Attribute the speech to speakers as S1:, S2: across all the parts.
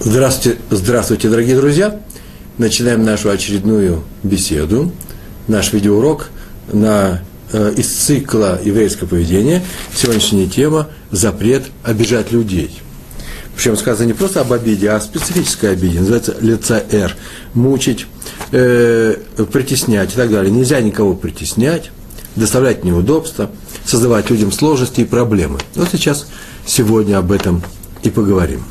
S1: Здравствуйте, здравствуйте, дорогие друзья! Начинаем нашу очередную беседу, наш видеоурок на, э, из цикла еврейского поведения. Сегодняшняя тема – запрет обижать людей. Причем сказано не просто об обиде, а о специфической обиде. Называется лица «р». Мучить, э, притеснять и так далее. Нельзя никого притеснять, доставлять неудобства, создавать людям сложности и проблемы. Вот сейчас, сегодня об этом и поговорим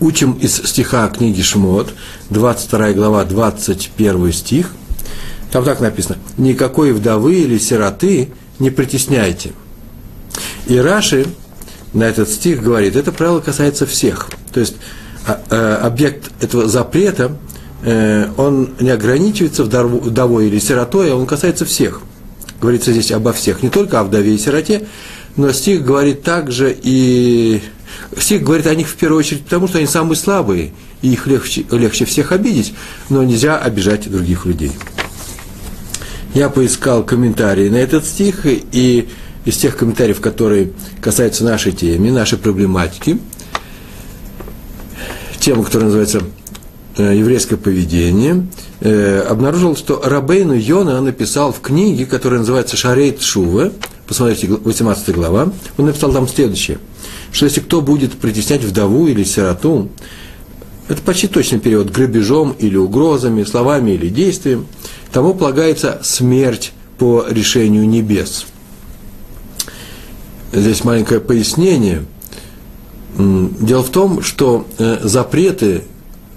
S1: учим из стиха книги Шмот, 22 глава, 21 стих. Там так написано, никакой вдовы или сироты не притесняйте. И Раши на этот стих говорит, это правило касается всех. То есть а, э, объект этого запрета, э, он не ограничивается вдовой или сиротой, а он касается всех. Говорится здесь обо всех, не только о вдове и сироте, но стих говорит также и Стих говорит о них в первую очередь потому, что они самые слабые, и их легче, легче всех обидеть, но нельзя обижать других людей. Я поискал комментарии на этот стих, и из тех комментариев, которые касаются нашей темы, нашей проблематики, тема, которая называется э, еврейское поведение, э, обнаружил, что Рабейну Йона написал в книге, которая называется Шарейт Шува, посмотрите, 18 глава, он написал там следующее – что если кто будет притеснять вдову или сироту, это почти точный период, грабежом или угрозами, словами или действием, тому полагается смерть по решению небес. Здесь маленькое пояснение. Дело в том, что э, запреты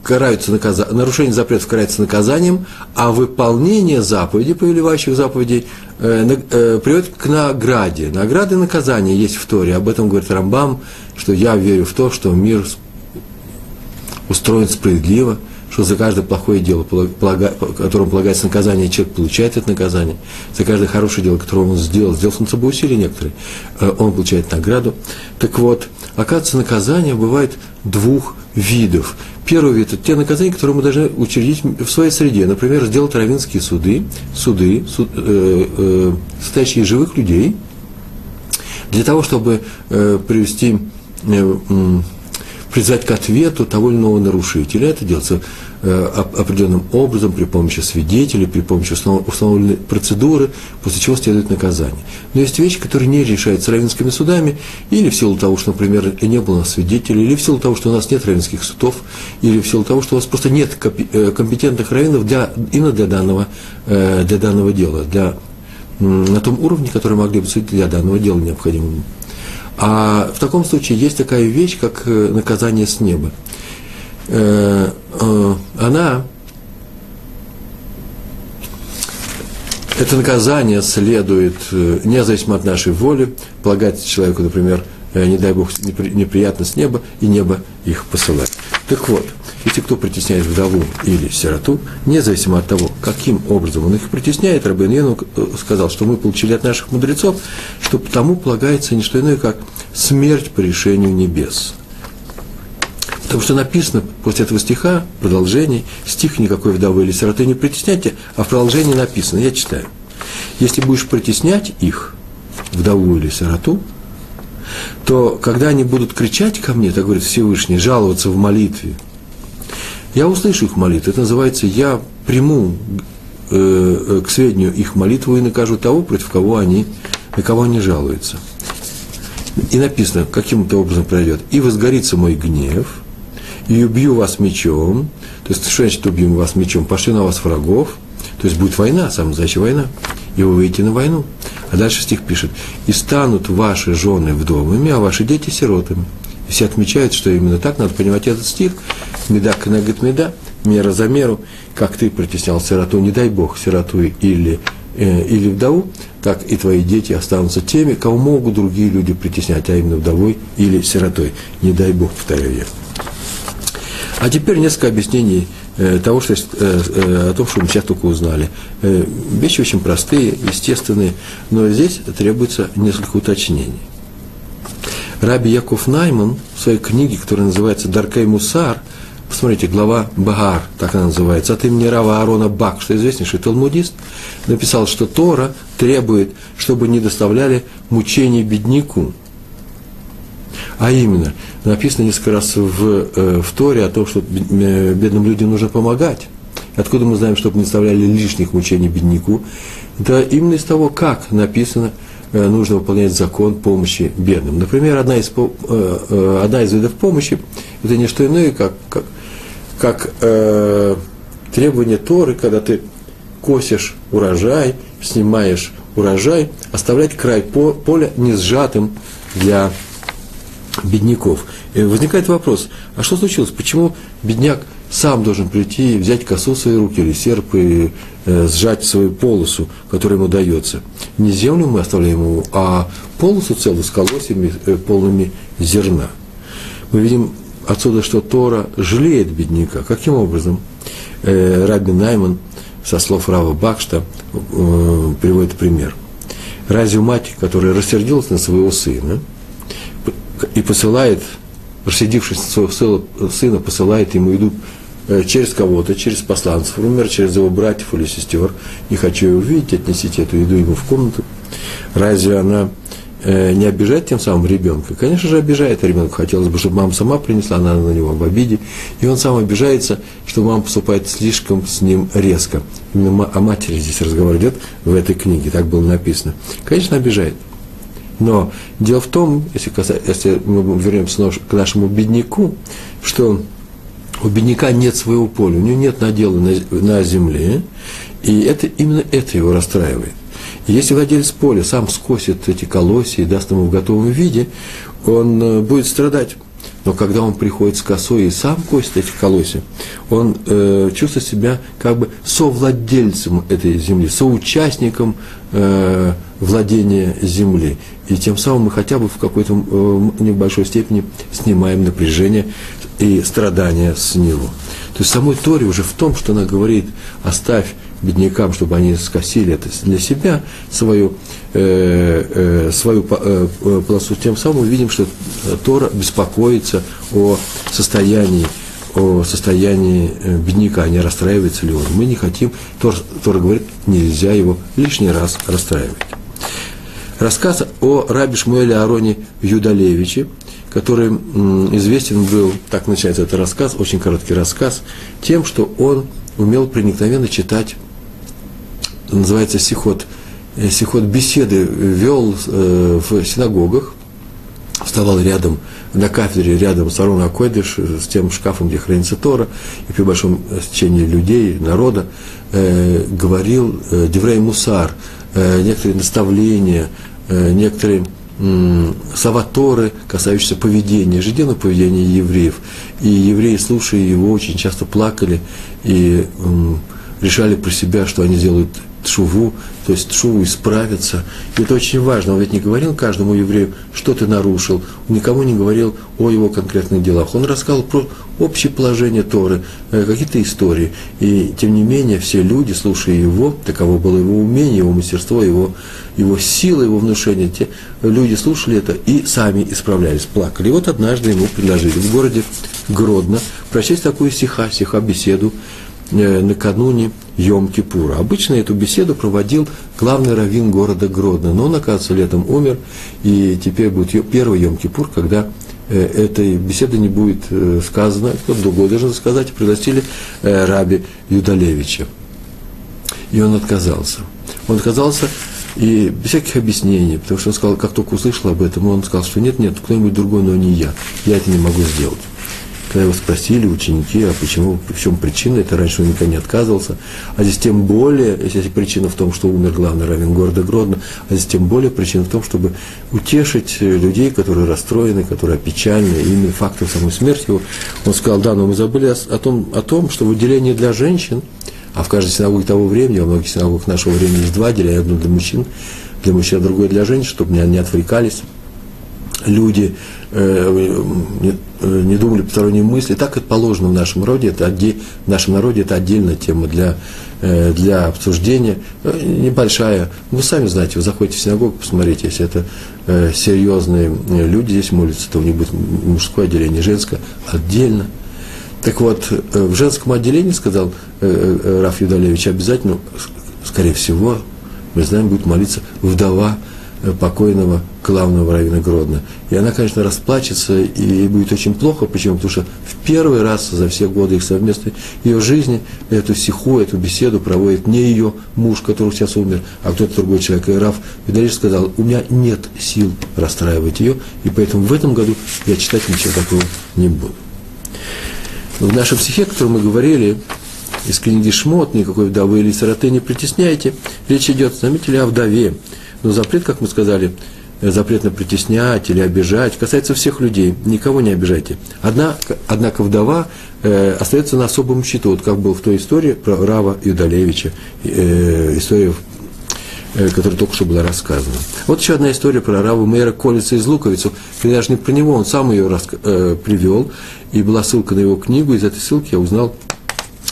S1: караются наказа... нарушение запретов карается наказанием, а выполнение заповедей, повелевающих заповедей, э, э, приводит к награде. Награды и наказания есть в Торе. Об этом говорит Рамбам, что я верю в то, что мир устроен справедливо, что за каждое плохое дело, которому полагается наказание, человек получает это наказание. За каждое хорошее дело, которое он сделал, сделал он собой усилия некоторые, э, он получает награду. Так вот, оказывается, наказание бывает двух видов. Первый вид – это те наказания, которые мы должны учредить в своей среде. Например, сделать равинские суды, суды, суд, э, э, состоящие из живых людей, для того, чтобы э, привести, э, призвать к ответу того или иного нарушителя. Это делается Э, определенным образом, при помощи свидетелей, при помощи установленной процедуры, после чего следует наказание. Но есть вещи, которые не решаются равенскими судами, или в силу того, что, например, не было у нас свидетелей, или в силу того, что у нас нет равенских судов, или в силу того, что у нас просто нет э, компетентных равенов для, именно для данного, э, для данного дела, для, на том уровне, который могли бы судить для данного дела необходимым. А в таком случае есть такая вещь, как наказание с неба. Э, э, она, это наказание следует, э, независимо от нашей воли, полагать человеку, например, не дай Бог, неприятность неба, и небо их посылает. Так вот, если кто притесняет вдову или сироту, независимо от того, каким образом он их притесняет, Рабин Йену сказал, что мы получили от наших мудрецов, что тому полагается не что иное, как смерть по решению небес. Потому что написано после этого стиха, продолжение, стих никакой вдовы или сироты не притесняйте, а в продолжении написано, я читаю. Если будешь притеснять их, вдову или сироту, то когда они будут кричать ко мне, так говорит Всевышний, жаловаться в молитве, я услышу их молитву. Это называется, я приму э, э, к сведению их молитву и накажу того, против кого они, на кого они жалуются. И написано, каким это образом пройдет. И возгорится мой гнев – и убью вас мечом, то есть что значит убьем вас мечом, пошлю на вас врагов, то есть будет война, самая настоящая война, и вы выйдете на войну. А дальше стих пишет, и станут ваши жены вдовами, а ваши дети сиротами. Все отмечают, что именно так надо понимать этот стих. Меда кнегет меда, мера за меру, как ты притеснял сироту, не дай Бог, сироту или, э, или вдову, так и твои дети останутся теми, кого могут другие люди притеснять, а именно вдовой или сиротой. Не дай Бог, повторяю я. А теперь несколько объяснений э, того, что, э, э, о том, что мы сейчас только узнали. Э, вещи очень простые, естественные, но здесь требуется несколько уточнений. Раби Яков Найман в своей книге, которая называется «Даркей Мусар», посмотрите, глава Багар, так она называется, от имени Рава Аарона Бак, что известнейший талмудист, написал, что Тора требует, чтобы не доставляли мучений бедняку. А именно, написано несколько раз в, э, в Торе о том, что э, бедным людям нужно помогать. Откуда мы знаем, чтобы не оставляли лишних мучений бедняку? Да именно из того, как написано, нужно выполнять закон помощи бедным. Например, одна из, одна из видов помощи – это не что иное, как, как, как э, требование Торы, когда ты косишь урожай, снимаешь урожай, оставлять край поля не сжатым для бедняков. И возникает вопрос, а что случилось? Почему бедняк сам должен прийти и взять косу в свои руки или серп и э, сжать свою полосу, которая ему дается? Не землю мы оставляем ему, а полосу целую с колосьями, э, полными зерна. Мы видим отсюда, что Тора жалеет бедняка. Каким образом? Э, Раби Найман со слов Рава Бакшта э, приводит пример. Разве мать, которая рассердилась на своего сына, и посылает, рассердившись своего сына, посылает ему еду через кого-то, через посланцев, например, через его братьев или сестер, не хочу ее увидеть, отнесите эту еду ему в комнату. Разве она э, не обижает тем самым ребенка? Конечно же, обижает ребенка. Хотелось бы, чтобы мама сама принесла, она на него в обиде. И он сам обижается, что мама поступает слишком с ним резко. Именно о матери здесь разговор идет в этой книге, так было написано. Конечно, обижает. Но дело в том, если, если мы вернемся к нашему бедняку, что у бедняка нет своего поля, у него нет надела на, на земле, и это, именно это его расстраивает. И если владелец поля сам скосит эти колосья и даст ему в готовом виде, он э, будет страдать. Но когда он приходит с косой и сам косит эти колосья, он э, чувствует себя как бы совладельцем этой земли, соучастником э, владения земли. И тем самым мы хотя бы в какой-то э, небольшой степени снимаем напряжение и страдания с него. То есть самой Торе уже в том, что она говорит, оставь беднякам, чтобы они скосили это для себя, свою, э, э, свою э, э, полосу. Тем самым мы видим, что Тора беспокоится о состоянии о состоянии бедняка, не расстраивается ли он. Мы не хотим, Тора, Тора говорит, нельзя его лишний раз расстраивать. Рассказ о Раби Шмуэле Ароне Юдалевиче, который известен был, так начинается этот рассказ, очень короткий рассказ, тем, что он умел проникновенно читать называется сихот, э, сихот беседы вел э, в синагогах, вставал рядом, на кафедре рядом с Арона Акойдыш, с тем шкафом, где хранится Тора, и при большом стечении людей, народа, э, говорил э, Деврей Мусар, э, некоторые наставления, некоторые э, слова Торы, касающиеся поведения, ежедневного поведения евреев. И евреи, слушая его, очень часто плакали и решали про себя, что они сделают тшуву, то есть тшуву исправиться. И это очень важно. Он ведь не говорил каждому еврею, что ты нарушил. Он никому не говорил о его конкретных делах. Он рассказал про общее положение Торы, э, какие-то истории. И тем не менее, все люди, слушая его, таково было его умение, его мастерство, его, его сила, его внушение, те люди слушали это и сами исправлялись, плакали. И вот однажды ему предложили в городе Гродно прочесть такую стиха, стиха беседу накануне Йом-Кипура. Обычно эту беседу проводил главный раввин города Гродно, но он, оказывается, летом умер, и теперь будет первый Йом-Кипур, когда э, этой беседы не будет э, сказано, кто-то другой должен сказать, пригласили раби Юдалевича. И он отказался. Он отказался и без всяких объяснений, потому что он сказал, как только услышал об этом, он сказал, что нет, нет, кто-нибудь другой, но не я. Я это не могу сделать. Когда его спросили ученики, а почему, в чем причина, это раньше он никогда не отказывался. А здесь тем более, если причина в том, что умер главный равен города Гродно, а здесь тем более причина в том, чтобы утешить людей, которые расстроены, которые опечалены, именно фактом самой смерти его. Он сказал, да, но мы забыли о, том, о том, что выделение для женщин, а в каждой синагоге того времени, во многих синагогах нашего времени есть два отделения, одно для мужчин, для мужчин, а другое для женщин, чтобы не, не отвлекались люди э, не, э, не думали посторонние мысли. Так это положено в нашем роде, это отде, в нашем народе это отдельная тема для, э, для обсуждения. Э, небольшая. Вы сами знаете, вы заходите в синагогу, посмотрите, если это э, серьезные люди здесь молятся, то у них будет мужское отделение, женское отдельно. Так вот, э, в женском отделении, сказал э, э, Раф Юдалевич, обязательно, скорее всего, мы знаем, будет молиться вдова э, покойного главного равина Гродно. И она, конечно, расплачется, и ей будет очень плохо. Почему? Потому что в первый раз за все годы их совместной ее жизни эту сиху, эту беседу проводит не ее муж, который сейчас умер, а кто-то другой человек. И Раф Видалиш сказал, у меня нет сил расстраивать ее, и поэтому в этом году я читать ничего такого не буду. В нашем стихе, о котором мы говорили, из книги Шмот, никакой вдовы или сироты не притесняйте. Речь идет, заметили, о вдове. Но запрет, как мы сказали, э, запрет на притеснять или обижать, касается всех людей, никого не обижайте. Однако, однако вдова э, остается на особом счету, вот как был в той истории про Рава Юдалевича, э, история, э, которая только что была рассказана. Вот еще одна история про Рава Мэра Колица из Луковицу, и даже не про него, он сам ее рас, э, привел, и была ссылка на его книгу, из этой ссылки я узнал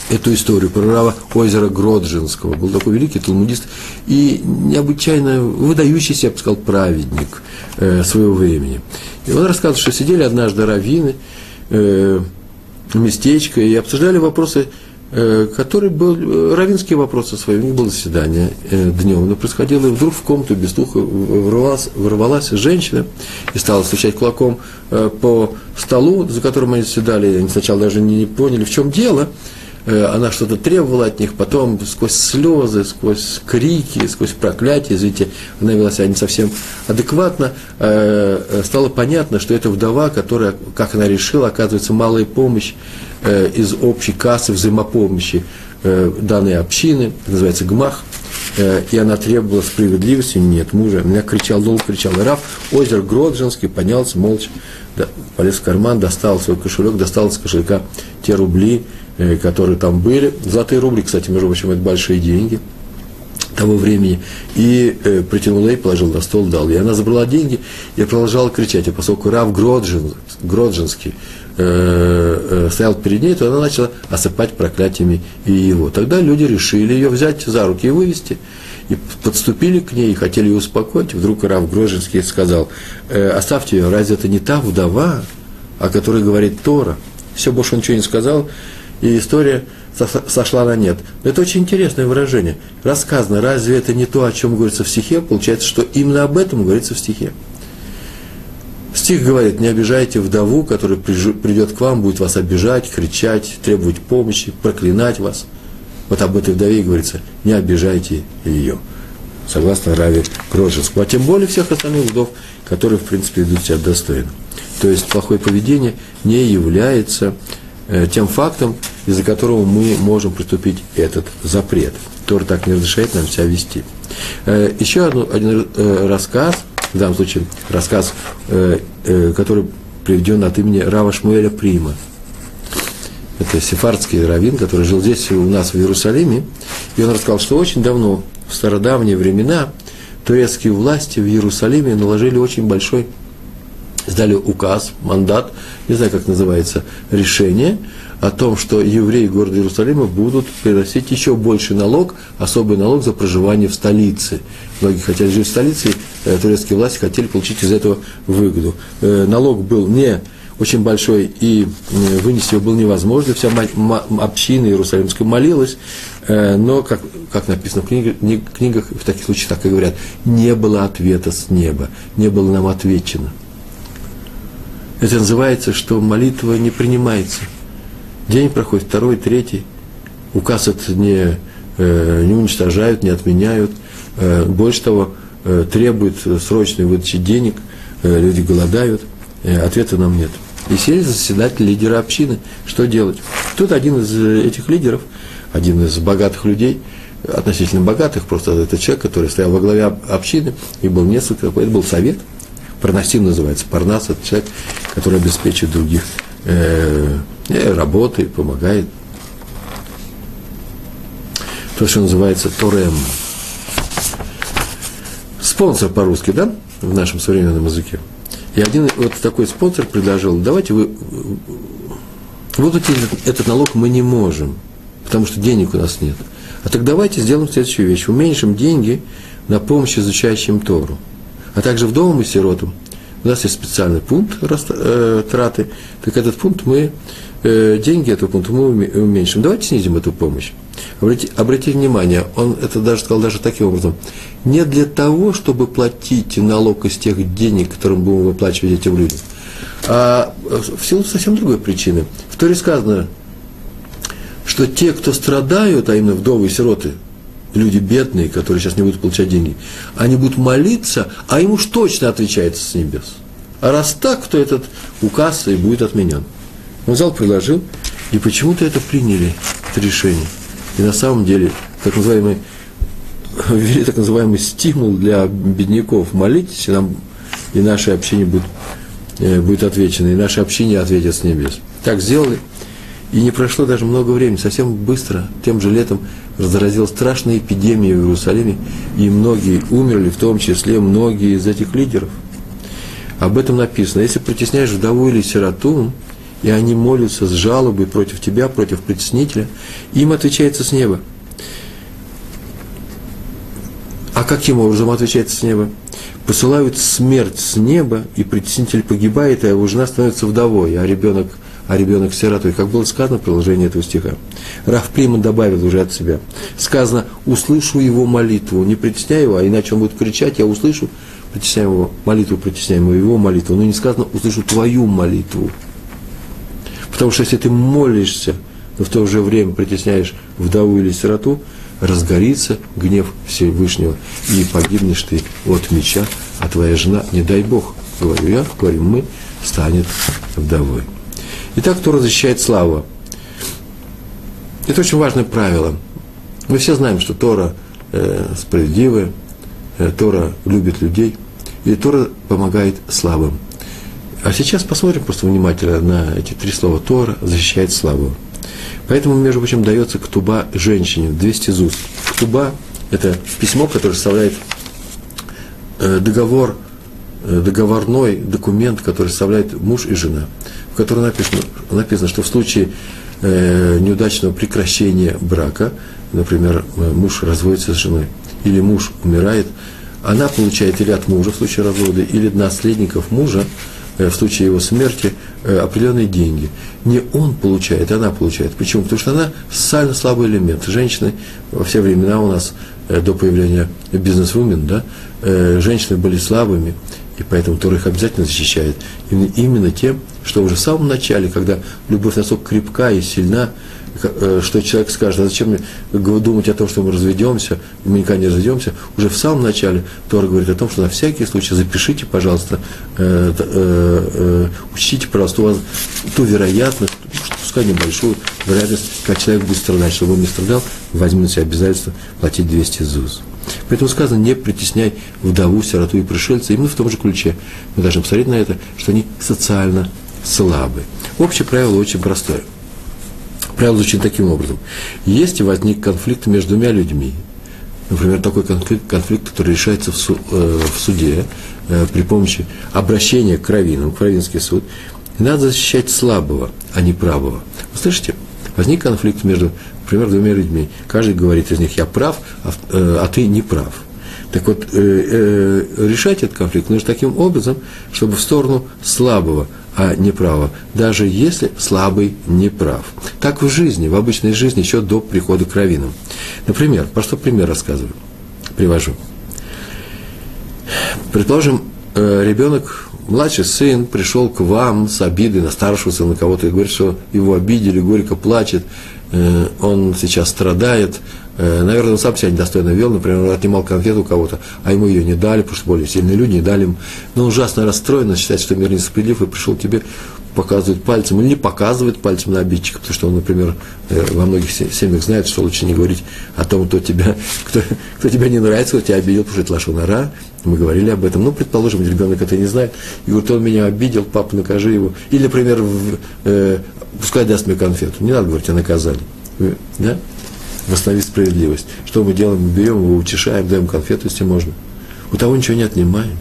S1: эту историю про Рава озера Гроджинского. Был такой великий талмудист и необычайно выдающийся, я бы сказал, праведник э, своего времени. И он рассказывал, что сидели однажды раввины, э, местечко, и обсуждали вопросы, э, которые были, равинские вопросы свои. У них было заседание днем, но происходило, и вдруг в комнату без духа ворвалась, ворвалась женщина и стала стучать кулаком по столу, за которым они заседали. Они сначала даже не, поняли, в чем дело – она что-то требовала от них, потом сквозь слезы, сквозь крики, сквозь проклятия, извините, она вела себя не совсем адекватно, э, э, стало понятно, что это вдова, которая, как она решила, оказывается, малая помощь из общей кассы взаимопомощи данной общины, называется ГМАХ, и она требовала справедливости, нет мужа. Меня кричал, долго кричал. И Раф, озер Гроджинский, поднялся молча, полез в карман, достал свой кошелек, достал из кошелька те рубли, Э, которые там были. Золотые рубли, кстати, между прочим, это большие деньги того времени. И э, притянул ей, положил на стол, дал. И она забрала деньги и продолжала кричать. И поскольку Рав Гроджин, Гроджинский э, э, стоял перед ней, то она начала осыпать проклятиями и его. Тогда люди решили ее взять за руки и вывести. И подступили к ней и хотели ее успокоить. Вдруг Рав Гроджинский сказал, э, оставьте ее, разве это не та вдова, о которой говорит Тора? Все, больше он ничего не сказал и история сошла на нет. Но это очень интересное выражение. Рассказано, разве это не то, о чем говорится в стихе? Получается, что именно об этом говорится в стихе. Стих говорит, не обижайте вдову, которая придет к вам, будет вас обижать, кричать, требовать помощи, проклинать вас. Вот об этой вдове говорится, не обижайте ее. Согласно Раве Крожевскому. А тем более всех остальных вдов, которые, в принципе, ведут себя достойно. То есть плохое поведение не является тем фактом, из-за которого мы можем приступить этот запрет. Тор так не разрешает нам себя вести. Э, еще один э, рассказ, в данном случае рассказ, который приведен от имени Рава Шмуэля Прима. Это сефардский раввин, который жил здесь у нас в Иерусалиме. И он рассказал, что очень давно, в стародавние времена, турецкие власти в Иерусалиме наложили очень большой издали указ, мандат, не знаю, как называется, решение о том, что евреи города Иерусалима будут приносить еще больше налог, особый налог за проживание в столице. Многие хотели жить в столице, э, турецкие власти хотели получить из этого выгоду. Э, налог был не очень большой, и э, вынести его было невозможно. Вся община Иерусалимская молилась, но, как, как написано в книгах, в таких случаях так и говорят, не было ответа с неба, не было нам отвечено. Это называется, что молитва не принимается. День проходит, второй, третий. Указ это не, э, не уничтожают, не отменяют. Э, больше того, э, требуют срочной выдачи денег, люди голодают, ответа нам нет. И сели заседатель лидера общины. Что делать? Тут один из этих лидеров, один из богатых людей, относительно богатых, просто это человек, который стоял во главе общины, и был несколько, это был совет – Парнасим называется. Парнас – это человек, который обеспечивает других э, работой, помогает. То, что называется Торем. Спонсор по-русски, да, в нашем современном языке. И один вот такой спонсор предложил, давайте вы, выплатить этот, этот налог мы не можем, потому что денег у нас нет. А так давайте сделаем следующую вещь. Уменьшим деньги на помощь изучающим Тору а также вдовам и сиротам. У нас есть специальный пункт э, траты, так этот пункт мы э, деньги этого пункта мы уменьшим. Давайте снизим эту помощь. Обратите, обратите внимание, он это даже сказал даже таким образом. Не для того, чтобы платить налог из тех денег, которые мы будем выплачивать этим людям, а в силу совсем другой причины. В Торе сказано, что те, кто страдают, а именно вдовы и сироты, люди бедные, которые сейчас не будут получать деньги, они будут молиться, а им уж точно отвечается с небес. А раз так, то этот указ и будет отменен. Он взял, предложил, и почему-то это приняли, это решение. И на самом деле, так называемый, ввели так называемый стимул для бедняков. Молитесь, и, нам, и наше общение будет, э, будет отвечено, и наше общение ответит с небес. Так сделали, и не прошло даже много времени, совсем быстро, тем же летом разразилась страшная эпидемия в Иерусалиме, и многие умерли, в том числе многие из этих лидеров. Об этом написано. Если притесняешь вдову или сироту, и они молятся с жалобой против тебя, против притеснителя, им отвечается с неба. А каким образом отвечается с неба? Посылают смерть с неба, и притеснитель погибает, а его жена становится вдовой, а ребенок, а ребенок сиротой. Как было сказано в приложении этого стиха. Раф Приман добавил уже от себя. Сказано, услышу его молитву, не притесняй его, а иначе он будет кричать, я услышу, притесняем его молитву, притесняем его молитву. Но не сказано, услышу твою молитву. Потому что если ты молишься, но в то же время притесняешь вдову или сироту, разгорится гнев Всевышнего, и погибнешь ты от меча, а твоя жена, не дай Бог, говорю я, говорим мы, станет вдовой. Итак, кто защищает славу? Это очень важное правило. Мы все знаем, что Тора э, справедливая, э, Тора любит людей, и Тора помогает слабым – а сейчас посмотрим просто внимательно на эти три слова. Тора защищает славу. Поэтому, между прочим, дается ктуба женщине, 200 зуз. Ктуба – это письмо, которое составляет э, договор, э, договорной документ, который составляет муж и жена, в котором написано, написано что в случае э, неудачного прекращения брака, например, муж разводится с женой, или муж умирает, она получает или от мужа в случае развода, или наследников мужа Э, в случае его смерти э, определенные деньги. Не он получает, она получает. Почему? Потому что она социально слабый элемент. Женщины во все времена у нас э, до появления бизнес-вумен, да, женщины были слабыми, и поэтому Тора их обязательно защищает. Именно тем, что уже в самом начале, когда любовь настолько крепка и сильна, Э, что человек скажет, а зачем мне думать о том, что мы разведемся, мы никогда не разведемся, уже в самом начале Тора говорит о том, что на всякий случай запишите, пожалуйста, э, э, э, учтите, пожалуйста, у вас ту вероятность, пускай небольшую вероятность, как человек будет страдать, чтобы он не страдал, возьми на себя обязательство платить 200 ЗУЗ. Поэтому сказано, не притесняй вдову, сироту и пришельца. Именно в том же ключе мы должны посмотреть на это, что они социально слабы. Общее правило очень простое – правило звучит таким образом. Если возник конфликт между двумя людьми, например, такой конфликт, конфликт который решается в, су, э, в суде э, при помощи обращения к раввинам, в раввинский суд, надо защищать слабого, а не правого. Вы слышите? Возник конфликт между, например, двумя людьми. Каждый говорит из них, я прав, а, э, а ты не прав. Так вот, э, э, решать этот конфликт нужно таким образом, чтобы в сторону слабого а не право, даже если слабый не прав. Так в жизни, в обычной жизни, еще до прихода к раввинам. Например, про что пример рассказываю, привожу. Предположим, э, ребенок, младший сын, пришел к вам с обидой на старшего сына кого-то и говорит, что его обидели, горько плачет, э, он сейчас страдает, наверное, он сам себя недостойно вел, например, отнимал конфету у кого-то, а ему ее не дали, потому что более сильные люди не дали ему. Но он ужасно расстроен, считает, что мир несправедлив, и пришел к тебе, показывает пальцем, или не показывает пальцем на обидчика, потому что он, например, э, во многих семьях знает, что лучше не говорить о том, кто тебя, кто, кто тебя не нравится, кто тебя обидел, потому что это лошонара, мы говорили об этом. Ну, предположим, ребенок это не знает, и говорит, он меня обидел, папа, накажи его. Или, например, в, э, пускай даст мне конфету. Не надо говорить о наказании. Да? Восстановить справедливость. Что мы делаем? Мы берем его, утешаем, даем конфету, если можно. У того ничего не отнимаем.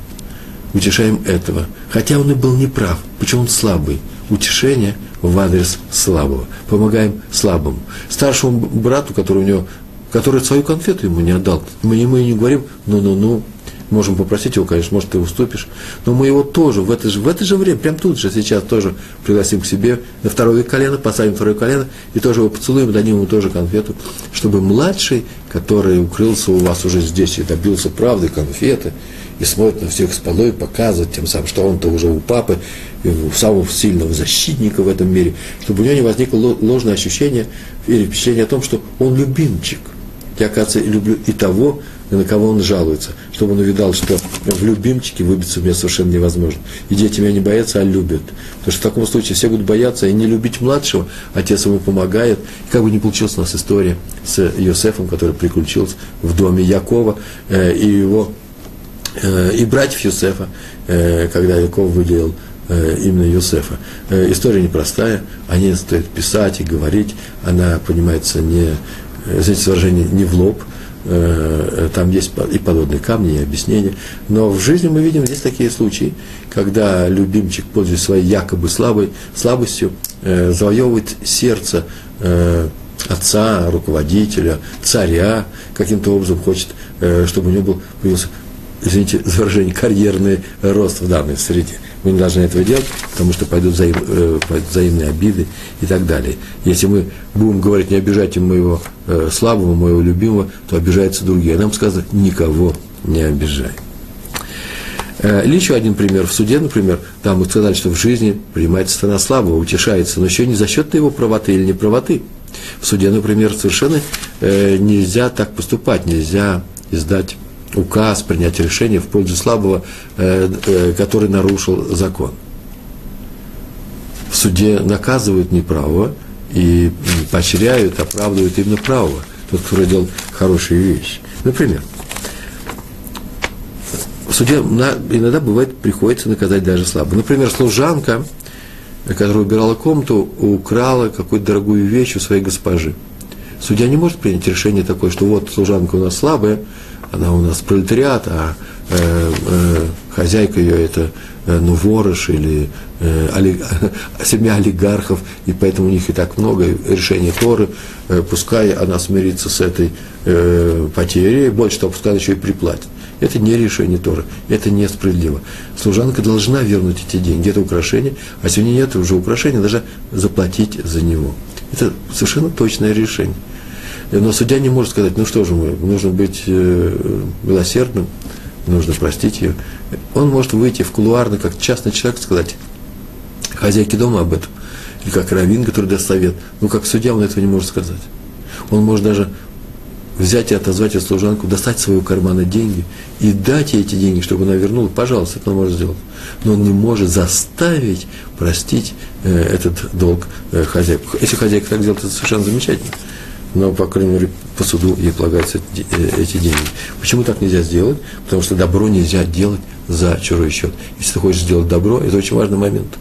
S1: Утешаем этого. Хотя он и был неправ. Почему он слабый? Утешение в адрес слабого. Помогаем слабому. Старшему брату, который у него, который свою конфету ему не отдал, мы ему и не говорим, ну-ну-ну, Можем попросить его, конечно, может, ты уступишь. Но мы его тоже в это же, в это же время, прям тут же, сейчас тоже пригласим к себе на второе колено, посадим второе колено и тоже его поцелуем, дадим ему тоже конфету, чтобы младший, который укрылся у вас уже здесь и добился правды, конфеты, и смотрит на всех с полой, показывает тем самым, что он-то уже у папы, у самого сильного защитника в этом мире, чтобы у него не возникло ложное ощущение или впечатление о том, что он любимчик. Я, оказывается, люблю и того, на кого он жалуется, чтобы он увидал, что в любимчике выбиться у меня совершенно невозможно. И дети меня не боятся, а любят. Потому что в таком случае все будут бояться и не любить младшего, отец ему помогает. И как бы не получилась у нас история с Йосефом, который приключился в доме Якова, э, и его, э, и братьев Йосефа, э, когда Яков выделил э, именно Йосефа. Э, история непростая, о ней стоит писать и говорить, она понимается не, извините выражение, не в лоб – Э, там есть и подводные камни, и объяснения. Но в жизни мы видим здесь такие случаи, когда любимчик, пользуясь своей якобы слабой, слабостью, э, завоевывает сердце э, отца, руководителя, царя, каким-то образом хочет, чтобы у него был, появился, извините за выражение, карьерный рост в данной среде. Мы не должны этого делать, потому что пойдут, взаим, э, взаимные обиды и так далее. Если мы будем говорить, не обижайте моего э, слабого, моего любимого, то обижаются другие. А нам сказано, никого не обижай. Э, или еще один пример. В суде, например, там мы сказали, что в жизни принимается страна слабого, утешается, но еще не за счет его правоты или неправоты. В суде, например, совершенно э, нельзя так поступать, нельзя издать указ, принять решение в пользу слабого, э, э, который нарушил закон. В суде наказывают неправого и поощряют, оправдывают именно правого, тот, который делал хорошие вещи. Например, в суде иногда бывает приходится наказать даже слабого. Например, служанка, которая убирала комнату, украла какую-то дорогую вещь у своей госпожи. Судья не может принять решение такое, что вот служанка у нас слабая, она у нас пролетариат, а э, э, хозяйка ее это э, ну, ворож или э, оли, семья олигархов, и поэтому у них и так много решений Торы, э, пускай она смирится с этой э, потерей, больше того, пускай она еще и приплатит. Это не решение Торы, это несправедливо. Служанка должна вернуть эти деньги, это украшение, а сегодня нет уже украшения, даже заплатить за него. Это совершенно точное решение. Но судья не может сказать, ну что же мы, нужно быть э, милосердным, нужно простить ее. Он может выйти в кулуарно, как частный человек, сказать хозяйке дома об этом, или как раввин, который даст совет. Но как судья он этого не может сказать. Он может даже взять и отозвать эту служанку, достать своего кармана деньги и дать ей эти деньги, чтобы она вернула, пожалуйста, это он может сделать. Но он не может заставить простить э, этот долг э, хозяйку. Если хозяйка так делает, это совершенно замечательно но, по крайней мере, по суду ей полагаются э, эти деньги. Почему так нельзя сделать? Потому что добро нельзя делать за чужой счет. Если ты хочешь сделать добро, это очень важный момент,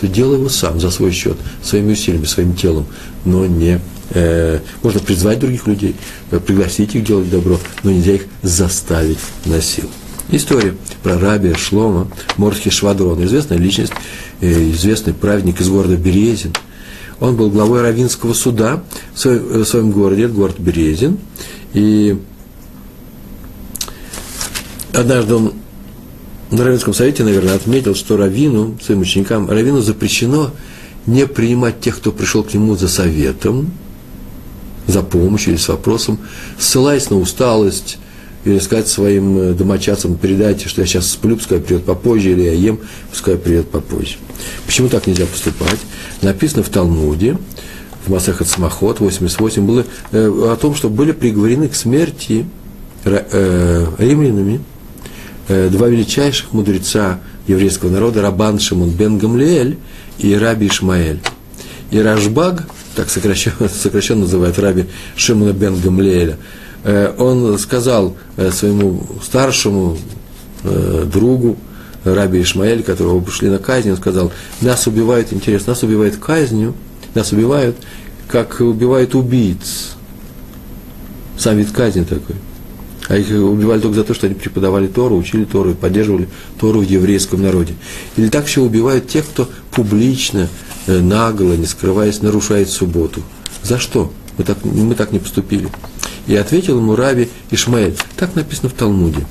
S1: то делай его сам, за свой счет, своими усилиями, своим телом, но не... Э, можно призвать других людей, пригласить их делать добро, но нельзя их заставить на силу. История про Рабия Шлома, Морский Швадрон, известная личность, э, известный праведник из города Березин – он был главой Равинского суда в своем, в своем городе, это город Березин. И однажды он на Равинском совете, наверное, отметил, что Равину, своим ученикам, Равину запрещено не принимать тех, кто пришел к нему за советом, за помощью или с вопросом, ссылаясь на усталость, или сказать своим э, домочадцам, передайте, что я сейчас сплю, пускай придет попозже, или я ем, пускай придет попозже. Почему так нельзя поступать? Написано в Талмуде, в Масахат Самоход 88, было э, о том, что были приговорены к смерти э, римлянами э, два величайших мудреца еврейского народа, Рабан Шимон бен Гамлиэль и Раби Ишмаэль. И Рашбаг, так сокращенно, сокращенно называют Раби Шимона бен Гамлиэля, он сказал э, своему старшему э, другу, Раби Ишмаэль, которого пришли на казнь, он сказал, нас убивают, интересно, нас убивают казнью, нас убивают, как убивают убийц. Сам вид казни такой. А их убивали только за то, что они преподавали Тору, учили Тору, поддерживали Тору в еврейском народе. Или так еще убивают тех, кто публично, нагло, не скрываясь, нарушает субботу. За что? Мы так, мы так не поступили. И ответил ему Раби Ишмаэль. Так написано в Талмуде.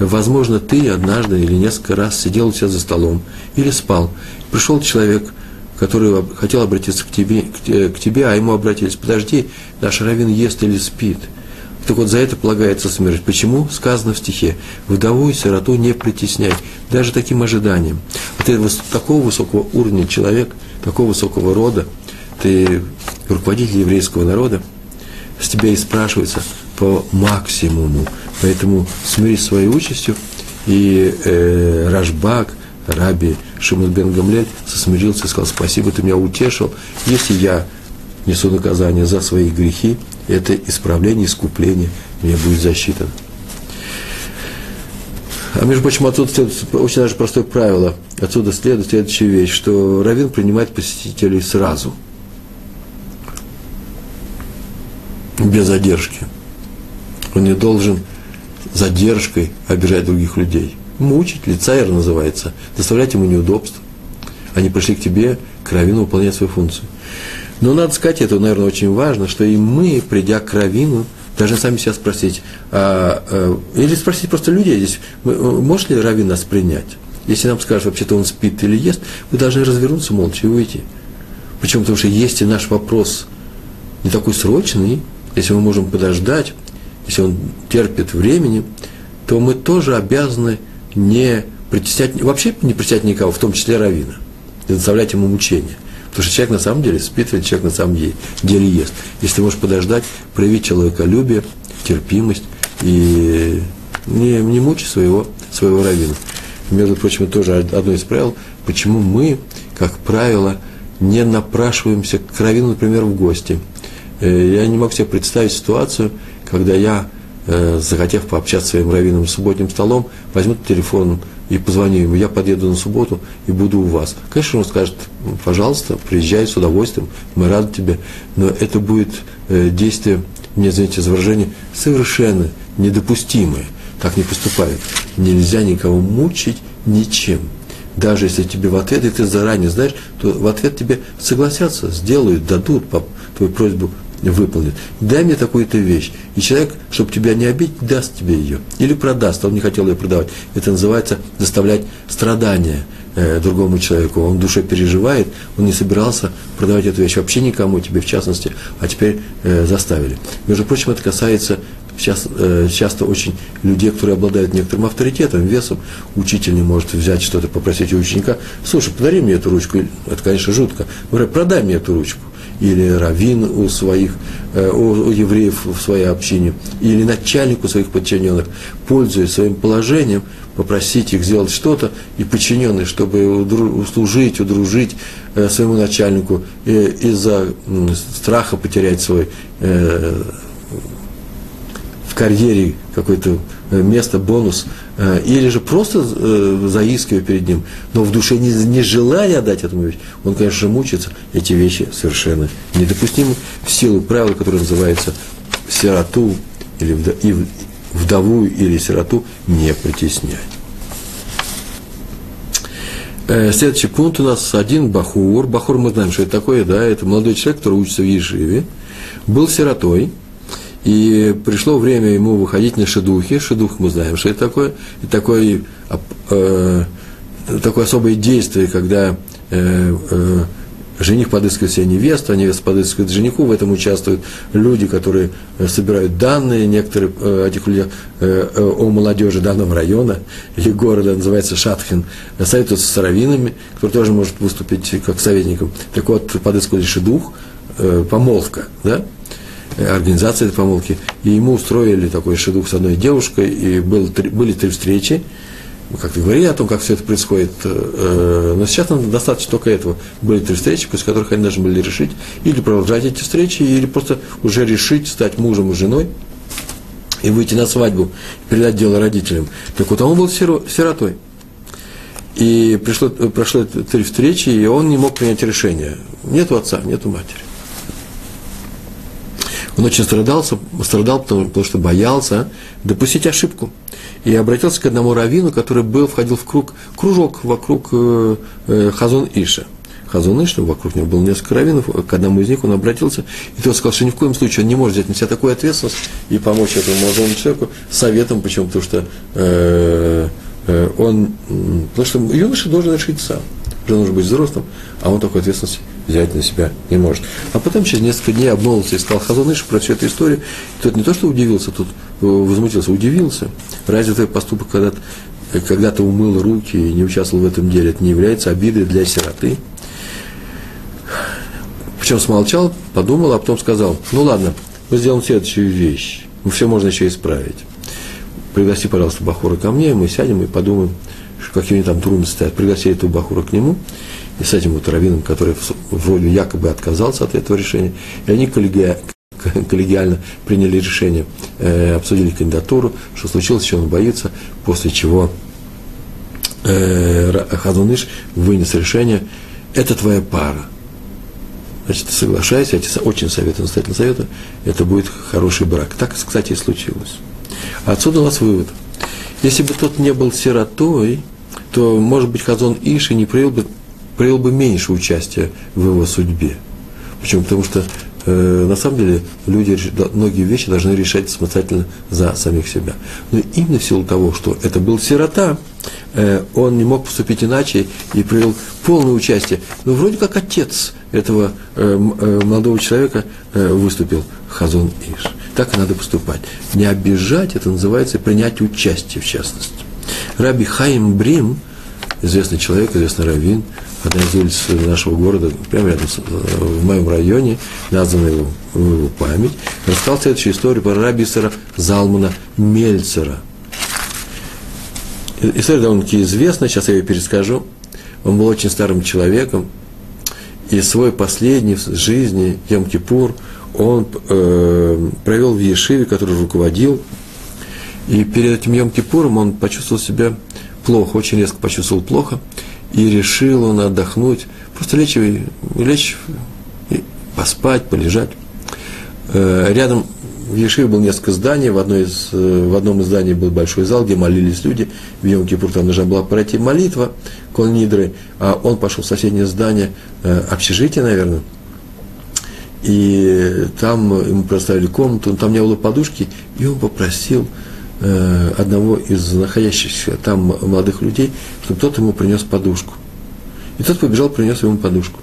S1: Возможно, ты однажды или несколько раз сидел у себя за столом или спал. Пришел человек, который хотел обратиться к тебе, к тебе, а ему обратились, подожди, наш раввин ест или спит. Так вот, за это полагается смерть. Почему? Сказано в стихе. Вдову и сироту не притеснять, даже таким ожиданием. А ты такого высокого уровня человек, такого высокого рода, ты руководитель еврейского народа, с тебя и спрашивается по максимуму. Поэтому смирись своей участью, и э, Рашбак, Раби Шимон бен Гамлель сосмирился и сказал, спасибо, ты меня утешил. Если я несу наказание за свои грехи, это исправление, искупление мне будет засчитано. А между прочим, отсюда следует очень даже простое правило. Отсюда следует следующая вещь, что раввин принимает посетителей сразу – без задержки. Он не должен задержкой обижать других людей. Мучить, лицайер называется, доставлять ему неудобства. Они пришли к тебе, к равину, выполнять свою функцию. Но надо сказать, это, наверное, очень важно, что и мы, придя к равину, должны сами себя спросить, а, а, или спросить просто людей здесь, может ли равин нас принять? Если нам скажут, вообще-то он спит или ест, мы должны развернуться молча и уйти. Почему? Потому что есть и наш вопрос не такой срочный, если мы можем подождать, если он терпит времени, то мы тоже обязаны не притеснять, вообще не притеснять никого, в том числе равина, и заставлять ему мучения. Потому что человек на самом деле спит, или человек на самом деле, ест. Если ты можешь подождать, проявить человеколюбие, терпимость и не, не мучить своего, своего равина. Между прочим, это тоже одно из правил, почему мы, как правило, не напрашиваемся к равину, например, в гости – я не могу себе представить ситуацию, когда я, э, захотев пообщаться с своим раввином субботним столом, возьму телефон и позвоню ему, я подъеду на субботу и буду у вас. Конечно, он скажет, пожалуйста, приезжай с удовольствием, мы рады тебе, но это будет э, действие, не извините за выражение, совершенно недопустимое. Так не поступают. Нельзя никого мучить ничем. Даже если тебе в ответ, и ты заранее знаешь, то в ответ тебе согласятся, сделают, дадут твою просьбу выполнит. Дай мне такую-то вещь. И человек, чтобы тебя не обидеть, даст тебе ее. Или продаст, он не хотел ее продавать. Это называется заставлять страдания э, другому человеку. Он в душе переживает, он не собирался продавать эту вещь вообще никому, тебе в частности, а теперь э, заставили. Между прочим, это касается сейчас, э, часто очень людей, которые обладают некоторым авторитетом, весом. Учитель не может взять что-то, попросить у ученика, слушай, подари мне эту ручку. Это, конечно, жутко. Говорят, продай мне эту ручку или раввин у своих, э, у, евреев в своей общине, или начальнику своих подчиненных, пользуясь своим положением, попросить их сделать что-то, и подчиненные, чтобы услужить, удружить э, своему начальнику э, из-за страха потерять свой в карьере какое-то место, бонус, Э, или же просто э, заискивая перед ним, но в душе не, не желая отдать этому вещь, он, конечно же, мучается. Эти вещи совершенно недопустимы в силу правила, которое называется сироту или вдову или сироту не притеснять. Э, следующий пункт у нас один Бахур. Бахур мы знаем, что это такое, да, это молодой человек, который учится в Ешиве, был сиротой, и пришло время ему выходить на шедухи. Шедух мы знаем, что это такое. И такое, э, такое особое действие, когда э, э, жених подыскивает себе невесту, а невеста подыскивает жениху. В этом участвуют люди, которые э, собирают данные, некоторые э, этих людей э, о молодежи данного района или города, называется Шатхин, советуются с раввинами, который тоже может выступить как советником. Так вот, подыскивали шедух, помолвка, да, организации этой помолвки, и ему устроили такой шедух с одной девушкой, и был, были три встречи, как-то говорили о том, как все это происходит, э, но сейчас нам достаточно только этого. Были три встречи, после которых они должны были решить или продолжать эти встречи, или просто уже решить стать мужем и женой, и выйти на свадьбу, передать дело родителям. Так вот, он был сиротой. И пришло, прошло три встречи, и он не мог принять решение. Нету отца, нету матери. Он очень страдал, страдал потому, потому что боялся допустить ошибку. И обратился к одному раввину, который был, входил в круг, кружок вокруг э, э, Хазон Иша. Хазуныш, вокруг него было несколько раввинов, к одному из них он обратился, и тот сказал, что ни в коем случае он не может взять на себя такую ответственность и помочь этому молодому человеку советом, почему? Потому что э, э, он, потому что юноша должен решить сам, уже нужно быть взрослым, а он такой ответственности взять на себя не может. А потом через несколько дней обмолвился и сказал Хазуныш про всю эту историю. И тот не то, что удивился, тут э, возмутился, удивился. Разве твой поступок, когда когда ты умыл руки и не участвовал в этом деле, это не является обидой для сироты. Причем смолчал, подумал, а потом сказал, ну ладно, мы сделаем следующую вещь, ну, все можно еще исправить. Пригласи, пожалуйста, Бахура ко мне, мы сядем и подумаем, какие у него там трудности стоят. Пригласи этого Бахура к нему, и с этим вот раввином, который вроде якобы отказался от этого решения, и они коллегиально приняли решение, э, обсудили кандидатуру, что случилось, чего он боится, после чего э, Хазуныш вынес решение, это твоя пара. Значит, соглашайся, я тебе очень советую, настоятельно советую, это будет хороший брак. Так, кстати, и случилось. Отсюда у нас вывод. Если бы тот не был сиротой, то, может быть, Хазон Иши не проявил бы, проявил бы меньше участия в его судьбе. Почему? Потому что э, на самом деле люди многие вещи должны решать самостоятельно за самих себя. Но именно в силу того, что это был сирота, э, он не мог поступить иначе и привел полное участие. Но вроде как отец этого э, молодого человека выступил Хазон Иш. Так и надо поступать. Не обижать, это называется принять участие в частности. Раби Хаим Брим, известный человек, известный раввин, одна из улиц нашего города, прямо рядом с, э, в моем районе, названа его, его память, рассказал следующую историю про рабисера Залмана Мельцера. История довольно-таки известна, сейчас я ее перескажу. Он был очень старым человеком, и свой последний в жизни, Йом-Кипур, он э, провел в Ешиве, который руководил, и перед этим Йом-Кипуром он почувствовал себя плохо, очень резко почувствовал плохо – и решил он отдохнуть, просто лечь, и, лечь и поспать, полежать. Э, рядом в Ешиве было несколько зданий, в, одной из, э, в одном из зданий был большой зал, где молились люди, в йом кипур там должна была пройти молитва, Колнидры, а он пошел в соседнее здание, э, общежитие, наверное, и там ему предоставили комнату, там не было подушки, и он попросил Э, одного из находящихся там молодых людей, чтобы тот ему принес подушку. И тот побежал, принес ему подушку.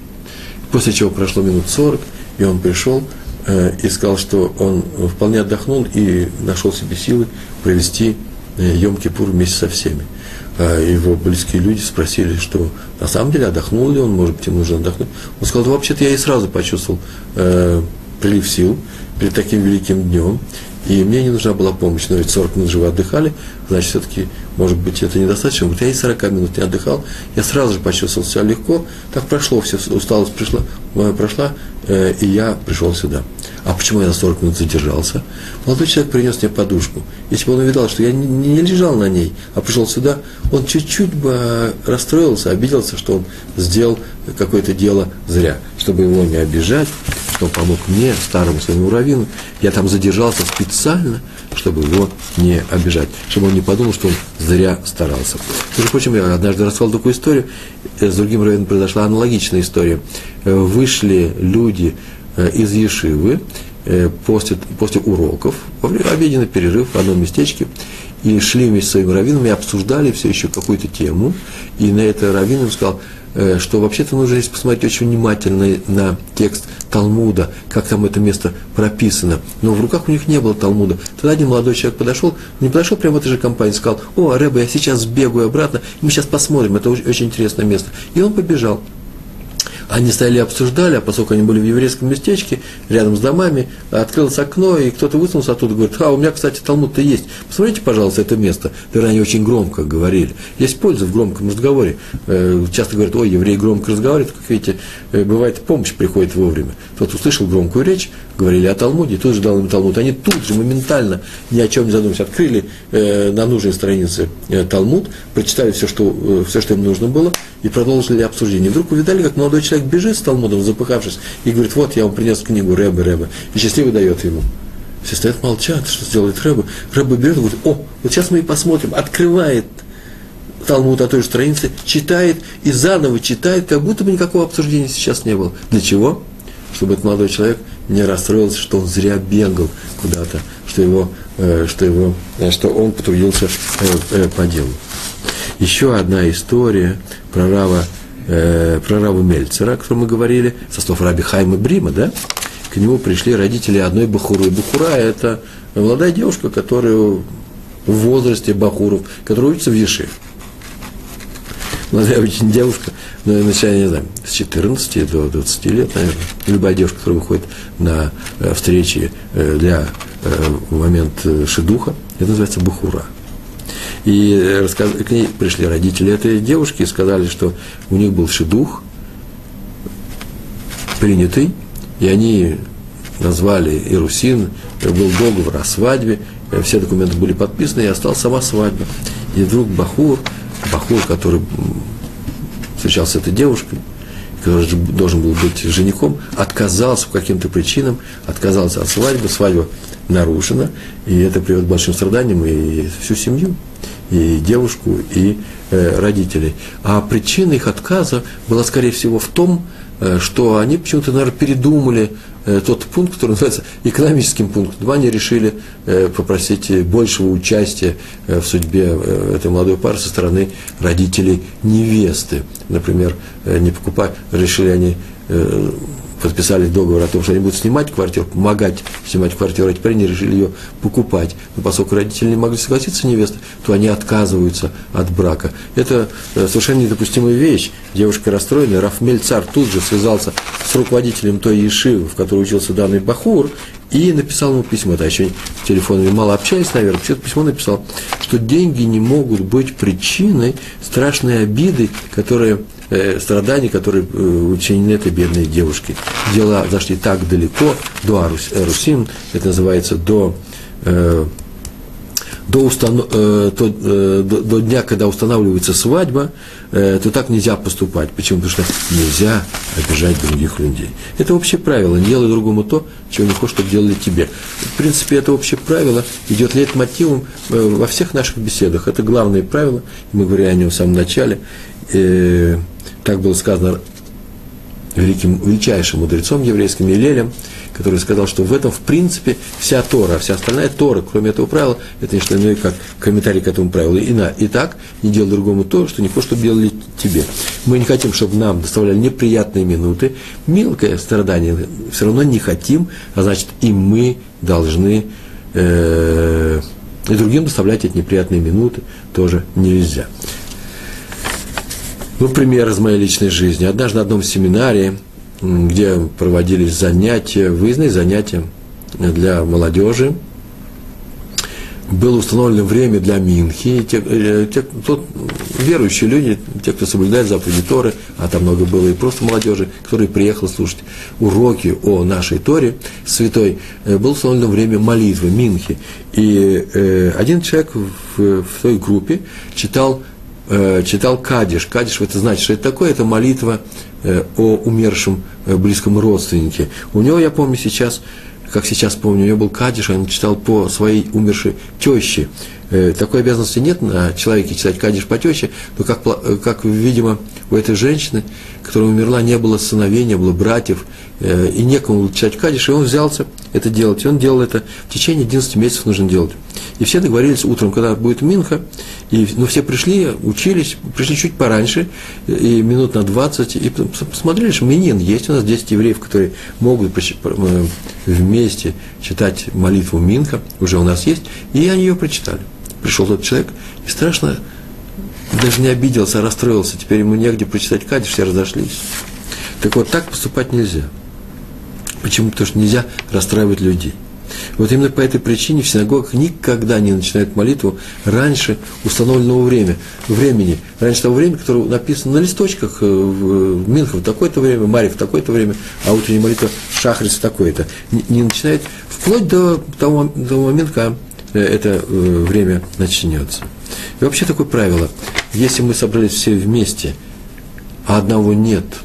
S1: После чего прошло минут сорок, и он пришел э, и сказал, что он вполне отдохнул и нашел себе силы провести э, Йом-Кипур вместе со всеми. А его близкие люди спросили, что на самом деле отдохнул ли он, может быть, ему нужно отдохнуть. Он сказал, вообще-то я и сразу почувствовал э, прилив сил перед таким великим днем, и мне не нужна была помощь, но ведь 40 минут же вы отдыхали, значит, все-таки, может быть, это недостаточно. Вот я и 40 минут не отдыхал, я сразу же почувствовал себя легко, так прошло, все, усталость пришла, прошла, э, и я пришел сюда. А почему я на 40 минут задержался? Молодой человек принес мне подушку. Если бы он увидал, что я не, не лежал на ней, а пришел сюда, он чуть-чуть бы расстроился, обиделся, что он сделал какое-то дело зря. Чтобы его не обижать, что помог мне, старому своему раввину, я там задержался специально, чтобы его не обижать, чтобы он не подумал, что он зря старался. Между прочим, я однажды рассказал такую историю, с другим раввином произошла аналогичная история. Э, вышли люди э, из Ешивы э, после, после уроков, во время обеденный перерыв в одном местечке, и шли вместе с своим раввином и обсуждали все еще какую-то тему, и на это раввин им сказал, что вообще-то нужно здесь посмотреть очень внимательно на текст Талмуда, как там это место прописано. Но в руках у них не было Талмуда. Тогда один молодой человек подошел, не подошел прямо в этой же компании, сказал, о, Рэба, я сейчас сбегаю обратно, мы сейчас посмотрим, это очень интересное место. И он побежал. Они стояли и обсуждали, а поскольку они были в еврейском местечке, рядом с домами, открылось окно, и кто-то высунулся оттуда и говорит, а, у меня, кстати, Талмуд-то есть. Посмотрите, пожалуйста, это место. Тогда они очень громко говорили. Есть польза в громком разговоре. Э, часто говорят, ой, евреи громко разговаривают, как видите, э, бывает, помощь приходит вовремя. Тот услышал громкую речь, говорили о Талмуде, тут же дал им Талмуд. Они тут же моментально, ни о чем не задумываясь, открыли э, на нужной странице э, Талмуд, прочитали все что, э, все, что им нужно было, и продолжили обсуждение. Вдруг увидали, как молодой человек бежит с Талмудом, запыхавшись, и говорит, вот я вам принес книгу Рэбе, Рэбе, и счастливо дает ему. Все стоят, молчат, что сделает Рэбе. Рэбе берет и говорит, о, вот сейчас мы и посмотрим, открывает Талмуд о той же странице, читает и заново читает, как будто бы никакого обсуждения сейчас не было. Для чего? Чтобы этот молодой человек не расстроился, что он зря бегал куда-то, что, его, э, что, его, э, что он потрудился э, по делу. Еще одна история про Рава, про Рава Мельцера, о котором мы говорили, со слов Раби Хайма Брима, да? К нему пришли родители одной Бахуры. Бахура – это молодая девушка, которая в возрасте Бахуров, которая учится в Ешив. Молодая очень девушка, ну, начиная, не знаю, с 14 до 20 лет, наверное. Любая девушка, которая выходит на э, встречи э, для э, в момент шедуха, это называется Бахура. И рассказ... к ней пришли родители этой девушки и сказали, что у них был шедух, принятый, и они назвали Ирусин, был договор о свадьбе, все документы были подписаны, и осталась сама свадьба. И вдруг Бахур, Бахур, который встречался с этой девушкой, который должен был быть женихом, отказался по каким-то причинам, отказался от свадьбы, свадьба нарушена, и это приводит к большим страданиям и всю семью, и девушку, и родителей. А причина их отказа была, скорее всего, в том, Э, что они почему-то, наверное, передумали э, тот пункт, который называется экономическим пунктом. Они решили э, попросить большего участия в судьбе этой молодой пары со стороны родителей невесты. Например, не покупать, решили они подписали договор о том, что они будут снимать квартиру, помогать снимать квартиру, а теперь они решили ее покупать. Но поскольку родители не могли согласиться с невестой, то они отказываются от брака. Это э, совершенно недопустимая вещь. Девушка расстроена, Рафмель Цар тут же связался с руководителем той ешивы, в которой учился данный Бахур, и написал ему письмо. Да, еще телефонами мало общались, наверное, все это письмо написал, что деньги не могут быть причиной страшной обиды, которая э, страданий, которые э, учинены этой бедной девушке. Дела зашли так далеко, до Арус, Арусим, это называется до, э, до, установ, э, то, э, до, до дня, когда устанавливается свадьба, э, то так нельзя поступать. Почему? Потому что нельзя обижать других людей. Это общее правило. Не делай другому то, чего не хочешь, чтобы делали тебе. В принципе, это общее правило идет лейтмотивом э, во всех наших беседах. Это главное правило. Мы говорили о нем в самом начале. Э, так было сказано великим, величайшим мудрецом еврейским Елелем, который сказал, что в этом, в принципе, вся Тора, вся остальная Тора, кроме этого правила, это не что иное, как комментарий к этому правилу. И, на, и так, не делай другому то, что не хочешь, чтобы делали тебе. Мы не хотим, чтобы нам доставляли неприятные минуты, мелкое страдание все равно не хотим, а значит, и мы должны э, и другим доставлять эти неприятные минуты тоже нельзя. Ну, пример из моей личной жизни. Однажды на одном семинаре, где проводились занятия, выездные занятия для молодежи, было установлено время для Минхи. Те, э, те, тот, верующие люди, те, кто соблюдает заповеди Торы, а там много было и просто молодежи, которые приехали слушать уроки о нашей Торе святой, э, было установлено время молитвы, Минхи. И э, один человек в, в той группе читал Э, читал Кадиш. Кадиш, это значит, что это такое? Это молитва э, о умершем э, близком родственнике. У него, я помню сейчас, как сейчас помню, у него был Кадиш, он читал по своей умершей теще. Такой обязанности нет на человеке читать Кадиш по теще, но как, как, видимо, у этой женщины, которая умерла, не было сыновей, не было братьев, и некому читать Кадиш, и он взялся это делать. И он делал это в течение 11 месяцев нужно делать. И все договорились утром, когда будет Минха, и, ну, все пришли, учились, пришли чуть пораньше, и минут на 20, и посмотрели, что Минин есть у нас 10 евреев, которые могут э, вместе читать молитву Минха, уже у нас есть, и они ее прочитали. Пришел тот человек, и страшно даже не обиделся, а расстроился, теперь ему негде прочитать Кадиш, все разошлись. Так вот, так поступать нельзя. Почему? Потому что нельзя расстраивать людей. Вот именно по этой причине в синагогах никогда не начинают молитву раньше установленного время, времени, раньше того времени, которое написано на листочках э, в Минхов в такое-то время, Марьев в такое-то время, а утренняя молитва Шахрис в такое-то. Не, не начинает вплоть до того, до момента, когда э, это э, время начнется. И вообще такое правило, если мы собрались все вместе, а одного нет –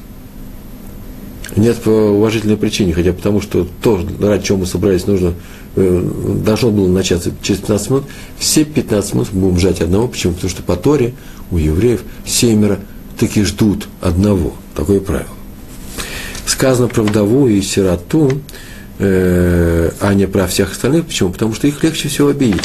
S1: Нет по уважительной причине, хотя потому что то, ради чего мы собрались, нужно, э, должно было начаться через 15 минут. Все 15 минут будем ждать одного. Почему? Потому что по Торе у евреев семеро таки ждут одного. Такое правило. Сказано про вдову и сироту, э, а не про всех остальных. Почему? Потому что их легче всего обидеть.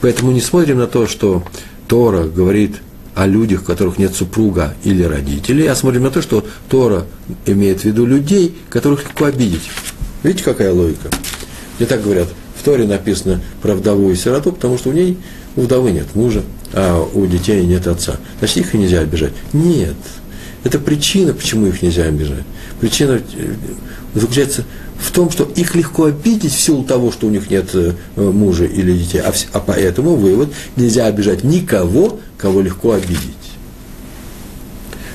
S1: Поэтому не смотрим на то, что Тора говорит о людях, у которых нет супруга или родителей, а смотрим на то, что Тора имеет в виду людей, которых легко обидеть. Видите, какая логика? Мне так говорят, в Торе написано про вдову и сироту, потому что у ней, у вдовы нет мужа, а у детей нет отца. Значит, их нельзя обижать. Нет. Это причина, почему их нельзя обижать. Причина э, заключается в том, что их легко обидеть в силу того, что у них нет э, мужа или детей. А, а поэтому вывод, нельзя обижать никого, кого легко обидеть.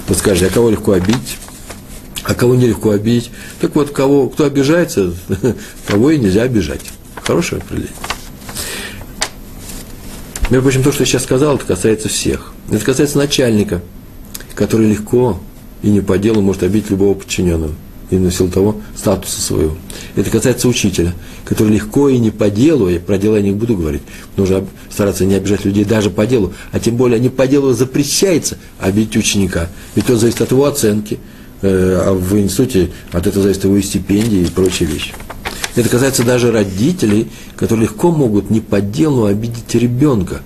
S1: Вот скажите, а кого легко обидеть? А кого нелегко обидеть? Так вот, кого, кто обижается, того и нельзя обижать. Хорошее определение. Между прочим, то, что я сейчас сказал, это касается всех. Это касается начальника, который легко и не по делу может обидеть любого подчиненного именно в силу того статуса своего. Это касается учителя, который легко и не по делу, я про дело я не буду говорить, нужно стараться не обижать людей даже по делу, а тем более не по делу запрещается обидеть ученика, ведь то зависит от его оценки, э, а в институте от этого зависит его и стипендии и прочие вещи. Это касается даже родителей, которые легко могут не по делу обидеть ребенка.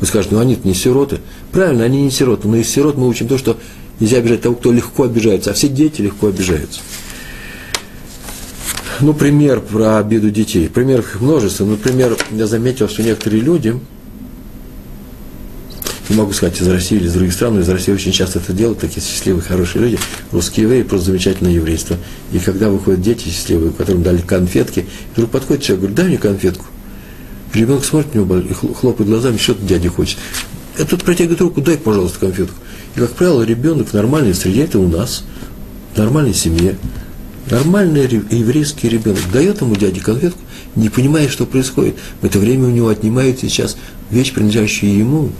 S1: Вы скажете, ну они не сироты. Правильно, они не сироты, но из сирот мы учим то, что Нельзя обижать того, кто легко обижается, а все дети легко обижаются. Ну, пример про обиду детей. Примеров множество. Например, я заметил, что некоторые люди, не могу сказать из России или из других стран, но из России очень часто это делают, такие счастливые, хорошие люди, русские евреи, просто замечательное еврейство. И когда выходят дети счастливые, которым дали конфетки, вдруг подходит человек, говорит, дай мне конфетку. Ребенок смотрит на него хлопает глазами, что ты дядя хочет. Я тут протягивает руку, дай, пожалуйста, конфетку. И, как правило, ребенок в нормальной среде, это у нас, в нормальной семье, нормальный еврейский ребенок дает ему дяде конфетку, не понимая, что происходит. В это время у него отнимают сейчас вещь, принадлежащую ему.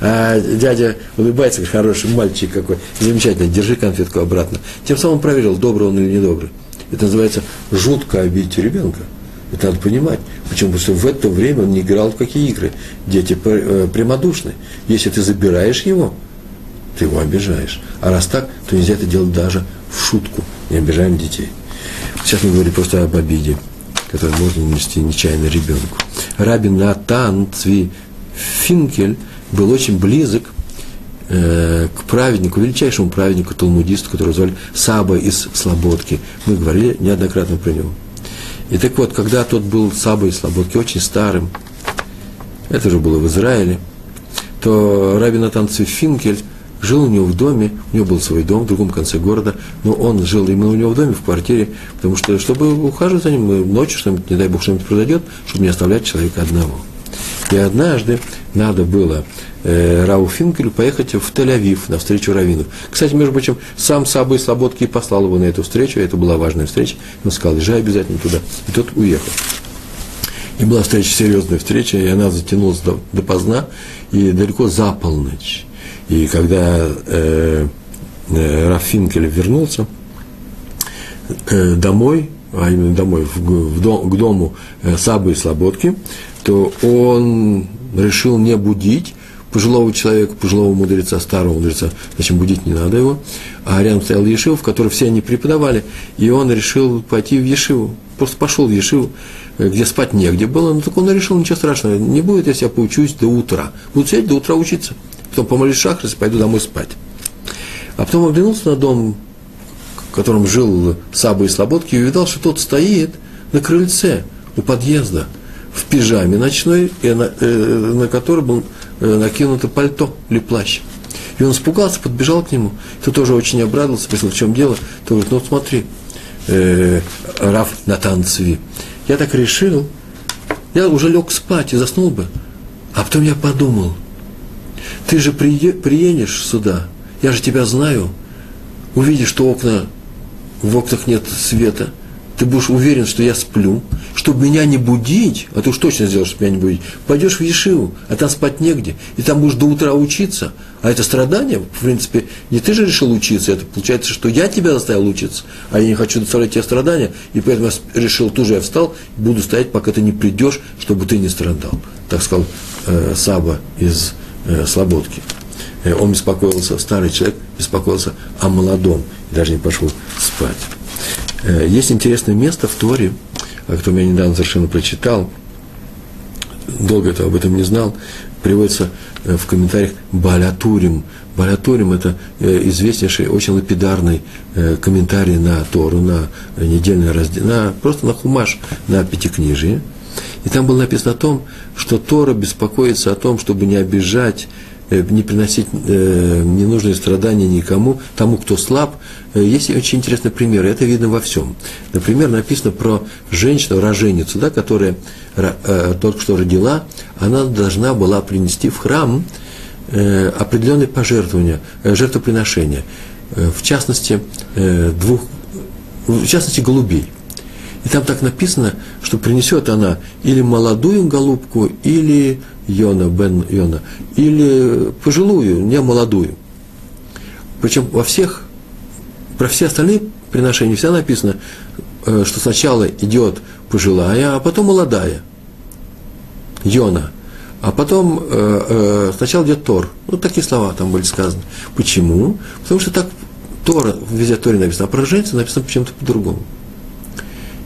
S1: А дядя улыбается, говорит, хороший мальчик какой, замечательно, держи конфетку обратно. Тем самым проверил, добрый он или недобрый. Это называется жутко обидеть ребенка. Это надо понимать. Почему? Потому что в это время он не играл в какие игры. Дети э, прямодушны. Если ты забираешь его, ты его обижаешь. А раз так, то нельзя это делать даже в шутку. Не обижаем детей. Сейчас мы говорим просто об обиде, которую можно нанести нечаянно ребенку. Рабин Натан Цви Финкель был очень близок э, к праведнику, величайшему праведнику, талмудисту, которого звали Саба из Слободки. Мы говорили неоднократно про него. И так вот, когда тот был Саба из Слободки, очень старым, это уже было в Израиле, то Раби Натан Финкель жил у него в доме, у него был свой дом в другом конце города, но он жил именно у него в доме, в квартире, потому что, чтобы ухаживать за ним, ночью что-нибудь, не дай бог, что-нибудь произойдет, чтобы не оставлять человека одного. И однажды надо было э, Рау Финкелю поехать в Тель-Авив на встречу раввинов. Кстати, между прочим, сам Сабы Слободки послал его на эту встречу, это была важная встреча, он сказал, езжай обязательно туда. И тот уехал. И была встреча, серьезная встреча, и она затянулась до, допоздна, и далеко за полночь. И когда э, э, Раф вернулся э, домой, а именно домой, в, в дом, к дому э, Сабы и Слободки, то он решил не будить пожилого человека, пожилого мудреца, старого мудреца, зачем будить не надо его, а рядом стоял Ешив, в котором все они преподавали, и он решил пойти в Ешиву, просто пошел в Ешиву, э, где спать негде было, но так он решил, ничего страшного, не будет, я поучусь до утра. Буду сидеть до утра учиться потом помолюсь шахрис пойду домой спать. А потом оглянулся на дом, в котором жил Саба и Слободки, и увидал, что тот стоит на крыльце у подъезда в пижаме ночной, на, э, на который был э, накинуто пальто или плащ. И он испугался, подбежал к нему. Тот тоже очень обрадовался, спросил, в чем дело. Тот говорит, ну смотри, э, Раф Натан Цви, я так решил, я уже лег спать и заснул бы. А потом я подумал – ты же приедешь сюда, я же тебя знаю, увидишь, что окна, в окнах нет света, ты будешь уверен, что я сплю, чтобы меня не будить, а ты уж точно сделаешь, чтобы меня не будить, пойдешь в Ешиву, а там спать негде, и там будешь до утра учиться, а это страдание, в принципе, не ты же решил учиться, это получается, что я тебя заставил учиться, а я не хочу доставлять тебе страдания, и поэтому я решил, тоже я встал, буду стоять, пока ты не придешь, чтобы ты не страдал. Так сказал э, Саба из э, Слободки. Э, он беспокоился, старый человек беспокоился о молодом, и даже не пошел спать. Э, есть интересное место в Торе, о я недавно совершенно прочитал, долго этого об этом не знал, приводится э, в комментариях Балятурим. Балятурим – это известнейший, очень лапидарный комментарий на Тору, на недельный раздел, на, просто на хумаш, на пятикнижие. И там было написано о том, что Тора беспокоится о том, чтобы не обижать Э, не приносить э, ненужные страдания никому, тому, кто слаб. Э, есть очень интересный пример, это видно во всем. Например, написано про женщину, роженицу, да, которая только что родила, она должна была принести в храм определенные пожертвования, жертвоприношения, в частности, двух, в частности, голубей. И там так написано, что принесет она или молодую голубку, или Йона, Бен Йона, или пожилую, не молодую. Причем во всех, про все остальные приношения всегда написано, э, что сначала идет пожилая, а потом молодая. Йона. А потом э, э, сначала идет Тор. Ну, такие слова там были сказаны. Почему? Потому что так Тора, везде Торе написано, а про женщину написано почему-то по-другому.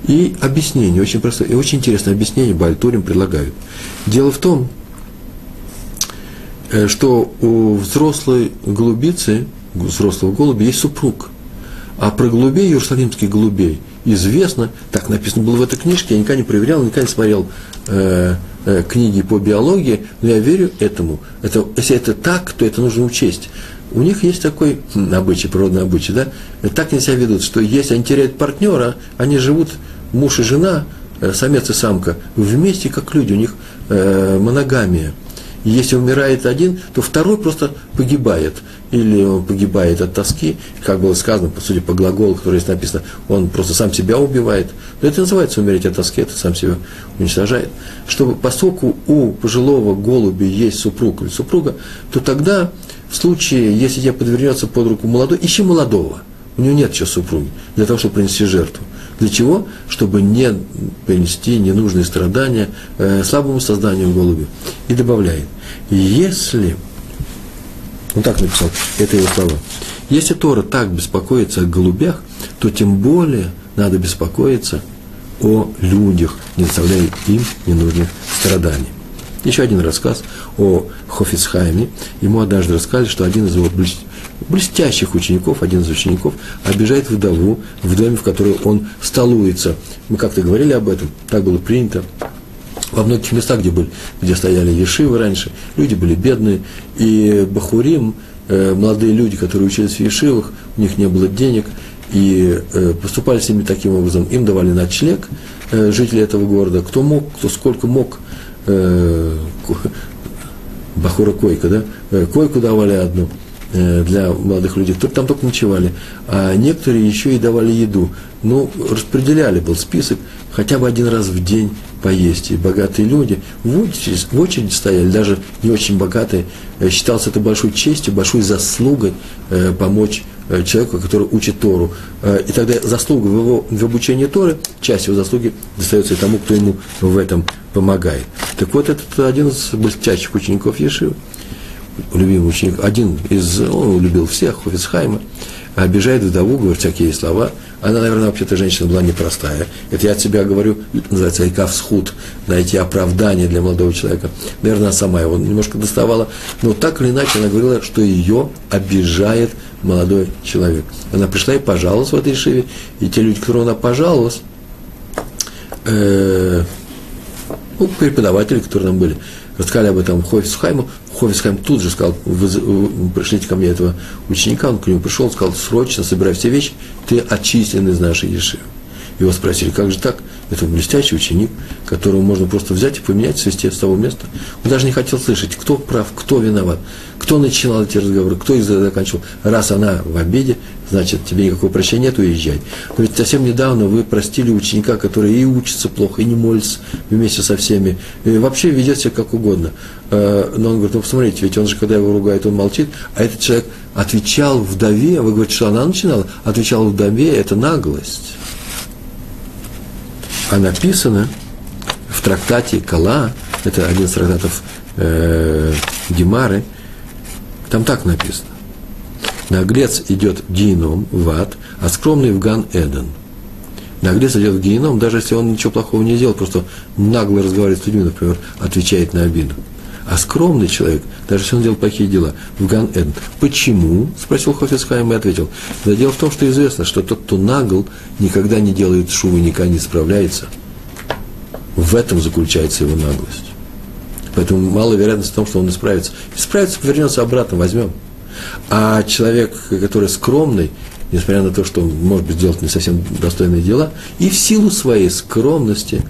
S1: И объяснение, очень простое, и очень интересное объяснение Бальтурим предлагают. Дело в том, Э, что у взрослой голубицы, взрослого голубя, есть супруг. А про голубей, иерусалимских голубей, известно, так написано было в этой книжке, я никогда не проверял, никогда не смотрел э, э, книги по биологии, но я верю этому. Это, если это так, то это нужно учесть. У них есть такой обычай, природный обычай, да? Так они себя ведут, что если они теряют партнера, они живут, муж и жена, э, самец и самка, вместе как люди, у них э, моногамия – и если умирает один, то второй просто погибает. Или он погибает от тоски, как было сказано, по сути, по глаголу, который здесь написано, он просто сам себя убивает. Но это называется умереть от тоски, это сам себя уничтожает. Чтобы, поскольку у пожилого голуби есть супруг или супруга, то тогда, в случае, если тебе подвернется под руку молодой, ищи молодого. У него нет еще супруги, для того, чтобы принести жертву. Для чего? Чтобы не принести ненужные страдания э, слабому созданию голуби. И добавляет, если, он так написал, это его слова, если Тора так беспокоится о голубях, то тем более надо беспокоиться о людях, не доставляя им ненужных страданий. Еще один рассказ о Хофицхайме. Ему однажды рассказали, что один из его блестящих учеников, один из учеников, обижает вдову в доме, в которой он столуется. Мы как-то говорили об этом, так было принято. Во многих местах, где, были, где стояли ешивы раньше, люди были бедные, и бахурим, э, молодые люди, которые учились в ешивах, у них не было денег, и э, поступали с ними таким образом, им давали ночлег э, жители этого города, кто мог, кто сколько мог, бахура койка, да, койку давали одну, для молодых людей, там только ночевали, а некоторые еще и давали еду. Ну, распределяли, был список, хотя бы один раз в день поесть. И богатые люди в очередь, в очередь стояли, даже не очень богатые. Э, считалось это большой честью, большой заслугой э, помочь э, человеку, который учит Тору. Э, и тогда заслуга в, его, в обучении Торы, часть его заслуги достается и тому, кто ему в этом помогает. Так вот, этот один из блестящих учеников Ешивы любимый ученик, один из, он любил всех, Хофицхайма, обижает вдову, говорит всякие слова. Она, наверное, вообще-то женщина была непростая. Это я от себя говорю, называется айкавсхуд, найти оправдание для молодого человека. Наверное, она сама его немножко доставала. Но так или иначе она говорила, что ее обижает молодой человек. Она пришла и пожаловалась в этой шиве, и те люди, которым она пожаловалась, э, ну, преподаватели, которые там были, рассказали об этом Хофисхайму, Хофисхайм тут же сказал, пришлите ко мне этого ученика, он к нему пришел, сказал, срочно собирай все вещи, ты отчислен из нашей Ешивы. Его спросили, как же так? Это блестящий ученик, которого можно просто взять и поменять, свести с того места. Он даже не хотел слышать, кто прав, кто виноват, кто начинал эти разговоры, кто их заканчивал. Раз она в обиде, значит, тебе никакого прощения нет, уезжай. Но ведь совсем недавно вы простили ученика, который и учится плохо, и не молится вместе со всеми, и вообще ведет себя как угодно. Э, но он говорит, ну посмотрите, ведь он же, когда его ругает, он молчит, а этот человек отвечал вдове, вы говорите, что она начинала, отвечал вдове, это наглость. А написано в трактате Кала, это один из трактатов э, Гемары, там так написано. Наглец идет геном, в ад, а скромный в Ган Эден. Наглец идет в геном, даже если он ничего плохого не сделал, просто нагло разговаривает с людьми, например, отвечает на обиду. А скромный человек, даже если он делает плохие дела, в Ган Эден. Почему? Спросил Хофицхайм и ответил. Да дело в том, что известно, что тот, кто нагл, никогда не делает шувы, никогда не справляется. В этом заключается его наглость. Поэтому мало вероятность в том, что он исправится. Исправится, вернется обратно, возьмем. А человек, который скромный, несмотря на то, что он может быть делать не совсем достойные дела, и в силу своей скромности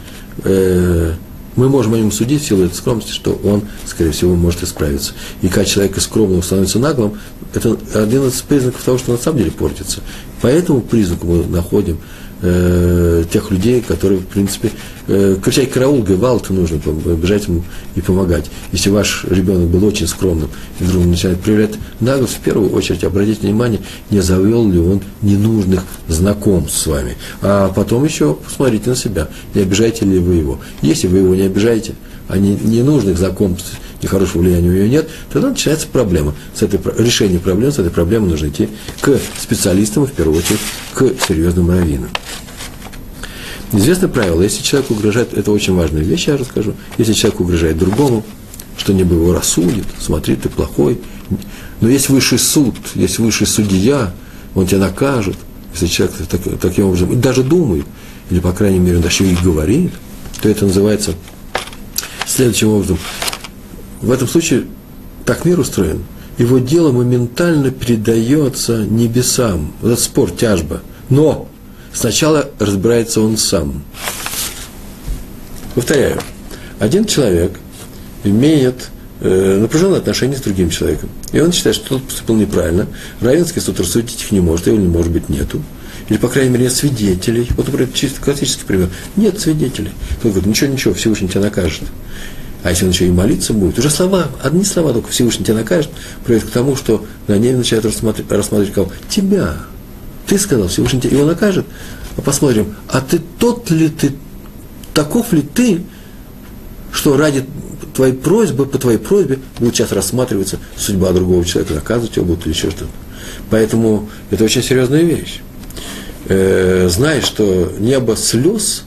S1: э, мы можем о нем судить в силу этой скромности, что он, скорее всего, может исправиться. И когда человек из скромного становится наглым, это один из признаков того, что на самом деле портится. По этому признаку мы находим э, тех людей, которые, в принципе, э, кричать караул, гавалт нужно бежать ему и помогать. Если ваш ребенок был очень скромным и вдруг начинает проявлять наглость, в первую очередь обратите внимание, не завел ли он ненужных знакомств с вами. А потом еще посмотрите на себя, не обижаете ли вы его. Если вы его не обижаете, а не, ненужных знакомств, нехорошего влияния у нее нет, тогда начинается проблема. С этой, решение проблемы, с этой проблемой нужно идти к специалистам, и в первую очередь к серьезным раввинам. Известное правило, если человек угрожает, это очень важная вещь, я расскажу, если человек угрожает другому, что-нибудь его рассудит, смотри, ты плохой. Но есть высший суд, есть высший судья, он тебя накажет, если человек так, таким образом, даже думает, или, по крайней мере, даже и говорит, то это называется следующим образом. В этом случае так мир устроен. Его дело моментально передается небесам. Этот спор, тяжба. Но Сначала разбирается он сам. Повторяю, один человек имеет э, напряженные отношения с другим человеком. И он считает, что тот поступил неправильно. Равенский суд рассудить их не может, его, не может быть, нету. Или, по крайней мере, нет свидетелей. Вот, например, чисто классический пример. Нет свидетелей. Тот говорит, ничего, ничего, Всевышний тебя накажет. А если он еще и молиться будет, уже слова, одни слова только Всевышний тебя накажет, приводит к тому, что на ней начинают рассматривать, рассматривать кого? Тебя. Ты сказал, Всевышний тебя его накажет. А посмотрим, а ты тот ли ты, таков ли ты, что ради твоей просьбы, по твоей просьбе будет сейчас рассматриваться судьба другого человека, наказывать его будут или еще что-то. Поэтому это очень серьезная вещь. Э, знаешь, что небо слез,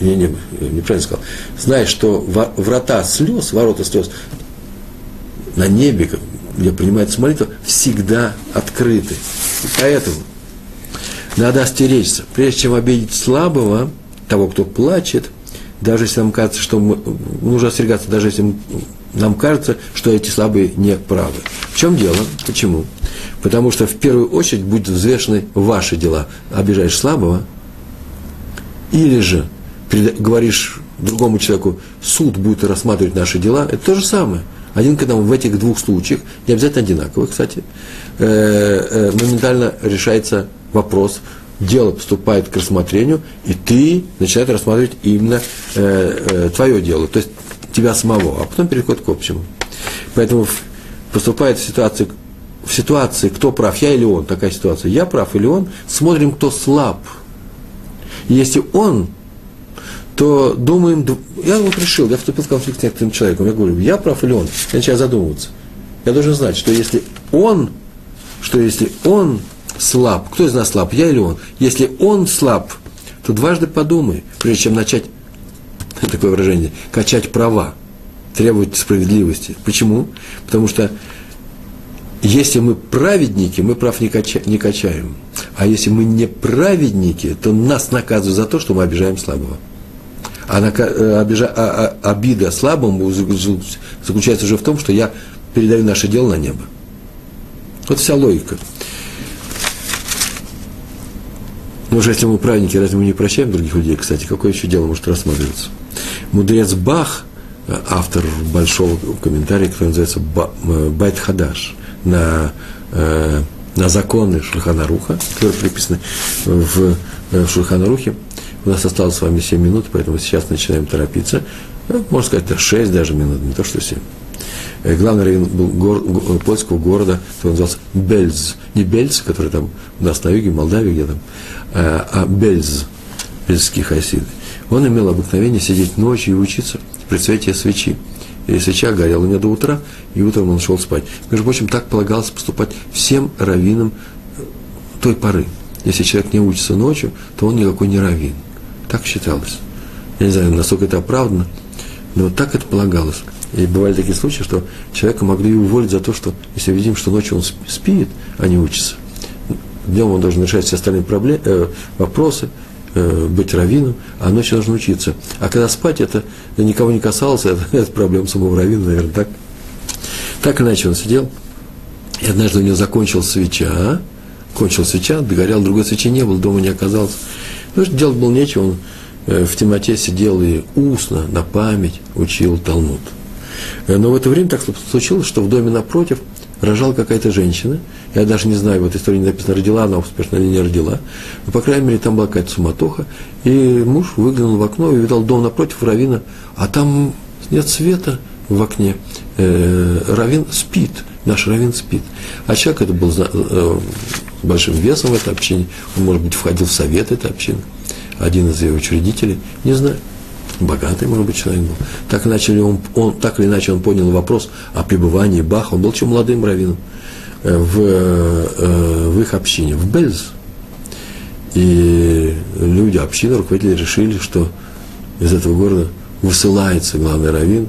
S1: не, не, неправильно сказал, знаешь, что врата слез, ворота слез на небе, где принимается молитва, всегда открыты. Поэтому надо остеречься. Прежде чем обидеть слабого, того, кто плачет, даже если нам кажется, что мы, нужно остерегаться, даже если нам кажется, что эти слабые не правы. В чем дело? Почему? Потому что в первую очередь будут взвешены ваши дела. Обижаешь слабого, или же говоришь другому человеку, суд будет рассматривать наши дела, это то же самое. Один к одному в этих двух случаях, не обязательно одинаковых, кстати, э, э, моментально решается вопрос, дело поступает к рассмотрению, и ты начинаешь рассматривать именно э, твое дело, то есть тебя самого, а потом переходит к общему. Поэтому поступает в ситуации, в ситуации, кто прав, я или он, такая ситуация, я прав или он, смотрим, кто слаб. И если он, то думаем, я вот решил, я вступил в конфликт с некоторым человеком, я говорю, я прав или он, я начинаю задумываться. Я должен знать, что если он, что если он слаб. Кто из нас слаб, я или он? Если он слаб, то дважды подумай, прежде чем начать, такое выражение, качать права, требовать справедливости. Почему? Потому что если мы праведники, мы прав не, кача, не качаем. А если мы не праведники, то нас наказывают за то, что мы обижаем слабого. А, э, обижа, а, а, обида слабому заключается уже в том, что я передаю наше дело на небо. Вот вся логика. Ну уже если мы праведники, разве мы не прощаем других людей, кстати, какое еще дело может рассматриваться? Мудрец Бах, автор большого комментария, который называется э, Байт Хадаш, на, э, на законы Шульхана Руха, которые приписаны в, э, в. У нас осталось с вами 7 минут, поэтому сейчас начинаем торопиться. Можно сказать, 6 даже минут, не то что 7. Главный район был гор, польского города, который назывался Бельз. Не Бельз, который там у нас на юге, в Молдавии где там, а Бельз, бельзские хасиды. Он имел обыкновение сидеть ночью и учиться при свете свечи. И свеча горела у него до утра, и утром он шел спать. Между прочим, так полагалось поступать всем раввинам э, той поры. Если человек не учится ночью, то он никакой не раввин. Так считалось. Я не знаю, насколько это оправдано, но так это полагалось. И бывали такие случаи, что человека могли уволить за то, что если видим, что ночью он спит, а не учится. Днем он должен решать все остальные проблемы, э, вопросы, э, быть раввином, а ночью должен учиться. А когда спать, это никого не касалось, это, это проблема самого раввина, наверное, так. Так иначе он сидел, и однажды у него закончилась свеча, кончилась свеча, догорел, другой свечи не было, дома не оказалось. Ну, делать было нечего, он э, в темноте сидел и устно, на память учил Талмуд. Э, но в это время так случилось, что в доме напротив – рожала какая-то женщина, я даже не знаю, в этой не написано, родила она успешно или не родила, но, по крайней мере, там была какая-то суматоха, и муж выглянул в окно и видал дом напротив Равина, а там нет света в окне, э, Равин спит, наш Равин спит. А человек это был большим весом в этой общине, он, может быть, входил в совет этой общины, один из ее учредителей, не знаю богатый, может быть, человек был. Так, иначе он, он, так или иначе он понял вопрос о пребывании Баха. Он был еще молодым раввином э, в, э, в их общине, в Бельз. И люди, общины, руководители решили, что из этого города высылается главный раввин,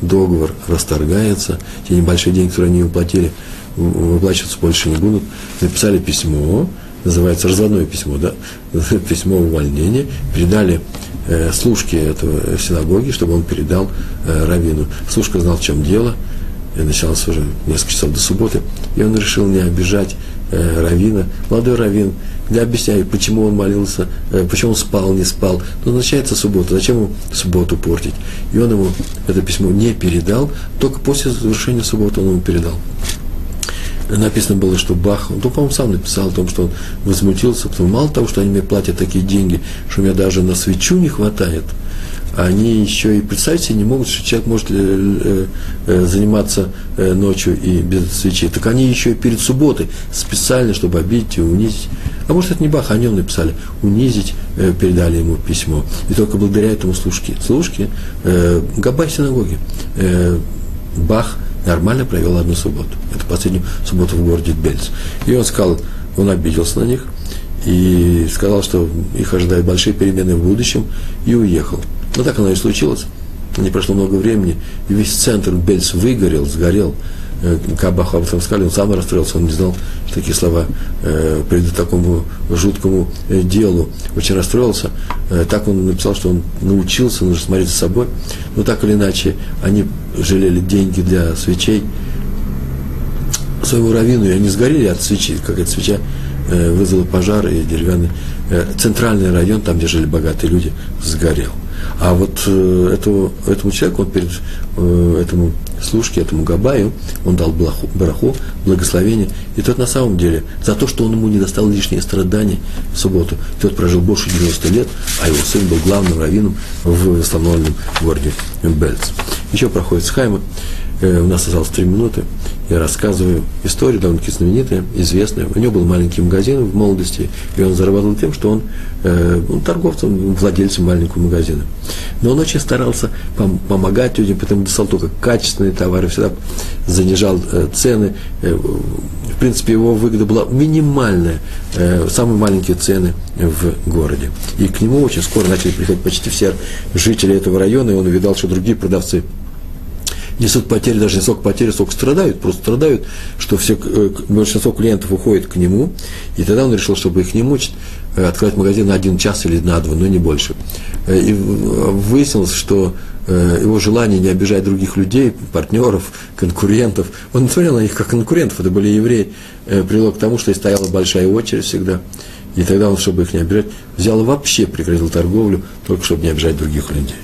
S1: договор расторгается, те небольшие деньги, которые они уплатили, выплачиваться больше не будут. Написали письмо, называется разводное письмо, да, письмо увольнения, передали э, служке этого синагоги, чтобы он передал э, раввину. Служка знал, в чем дело, и началось уже несколько часов до субботы, и он решил не обижать э, раввина, молодой раввин, не объясняет, почему он молился, э, почему он спал, не спал. Но начинается суббота, зачем ему субботу портить? И он ему это письмо не передал, только после завершения субботы он ему передал написано было, что Бах, он, по-моему, сам написал о том, что он возмутился, потому мало того, что они мне платят такие деньги, что у меня даже на свечу не хватает, они еще и представить себе не могут, что человек может э, э, э, заниматься ночью и без свечи. Так они еще и перед субботой специально, чтобы обидеть и унизить. А может, это не Бах, они написали. Унизить, передали ему письмо. И только благодаря этому служке, служке, Габай синагоги, Бах – нормально провел одну субботу. Это последнюю субботу в городе Бельц. И он сказал, он обиделся на них и сказал, что их ожидают большие перемены в будущем, и уехал. Но так оно и случилось. Не прошло много времени, и весь центр Бельц выгорел, сгорел. Кабах об этом сказали, он сам расстроился, он не знал, такие слова э, придут такому жуткому э, делу. Очень расстроился. Э, так он написал, что он научился, нужно смотреть за собой. Но так или иначе, они жалели деньги для свечей своему раввину, и они сгорели от свечи, какая-то свеча э, вызвала пожар, и деревянный э, центральный район, там, где жили богатые люди, сгорел. А вот э, этому, этому человеку, он перед э, этому служке, этому Габаю, он дал бараху, благословение. И тот на самом деле, за то, что он ему не достал лишние страдания в субботу, тот прожил больше 90 лет, а его сын был главным раввином в восстановленном городе Бельц. Еще проходит Схайма. Э, у нас осталось три минуты. Я рассказываю историю довольно-таки знаменитая, известная. У него был маленький магазин в молодости, и он зарабатывал тем, что он э, ну, торговцем, владельцем маленького магазина. Но он очень старался пом- помогать людям, поэтому достал только качественные товары, всегда занижал э, цены. В принципе, его выгода была минимальная, самые маленькие цены в городе. И к нему очень скоро начали приходить почти все жители этого района, и он увидал, что другие продавцы несут потери, даже не сколько потери, сколько страдают, просто страдают, что все, э, большинство клиентов уходит к нему, и тогда он решил, чтобы их не мучить, э, открыть магазин на один час или на два, но не больше. Э, и выяснилось, что его желание не обижать других людей, партнеров, конкурентов, он не смотрел на них как конкурентов, это были евреи, привело к тому, что и стояла большая очередь всегда. И тогда он, чтобы их не обижать, взял и вообще прекратил торговлю, только чтобы не обижать других людей.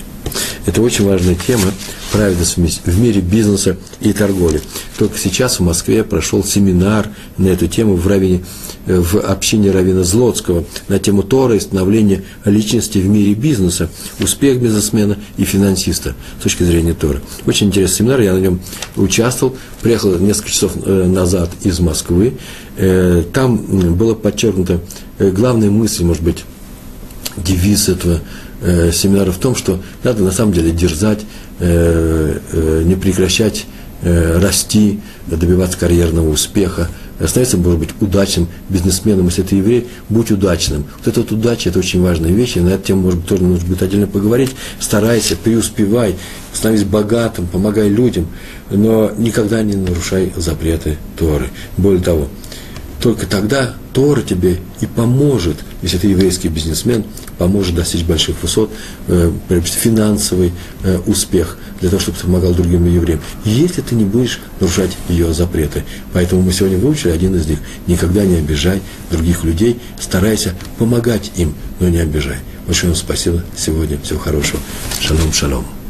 S1: Это очень важная тема, праведность в мире бизнеса и торговли. Только сейчас в Москве прошел семинар на эту тему в, равине, э, в общине Равина Злотского на тему Тора и становления личности в мире бизнеса, успех бизнесмена и финансиста с точки зрения Тора. Очень интересный семинар, я на нем участвовал, приехал несколько часов э, назад из Москвы. Э, там было подчеркнуто главная мысль, может быть, девиз этого э, семинара в том, что надо на самом деле дерзать, э, э, не прекращать э, расти, добиваться карьерного успеха, становиться, может быть, удачным бизнесменом, если ты еврей, будь удачным. Вот эта вот удача – это очень важная вещь, и на эту тему, может быть, тоже нужно будет отдельно поговорить. Старайся, преуспевай, становись богатым, помогай людям, но никогда не нарушай запреты Торы. Более того, только тогда Тора тебе и поможет, если ты еврейский бизнесмен, поможет достичь больших высот, э, финансовый э, успех для того, чтобы ты помогал другим евреям, если ты не будешь нарушать ее запреты. Поэтому мы сегодня выучили один из них. Никогда не обижай других людей, старайся помогать им, но не обижай. Большое вам спасибо сегодня. Всего хорошего. Шалом, шалом.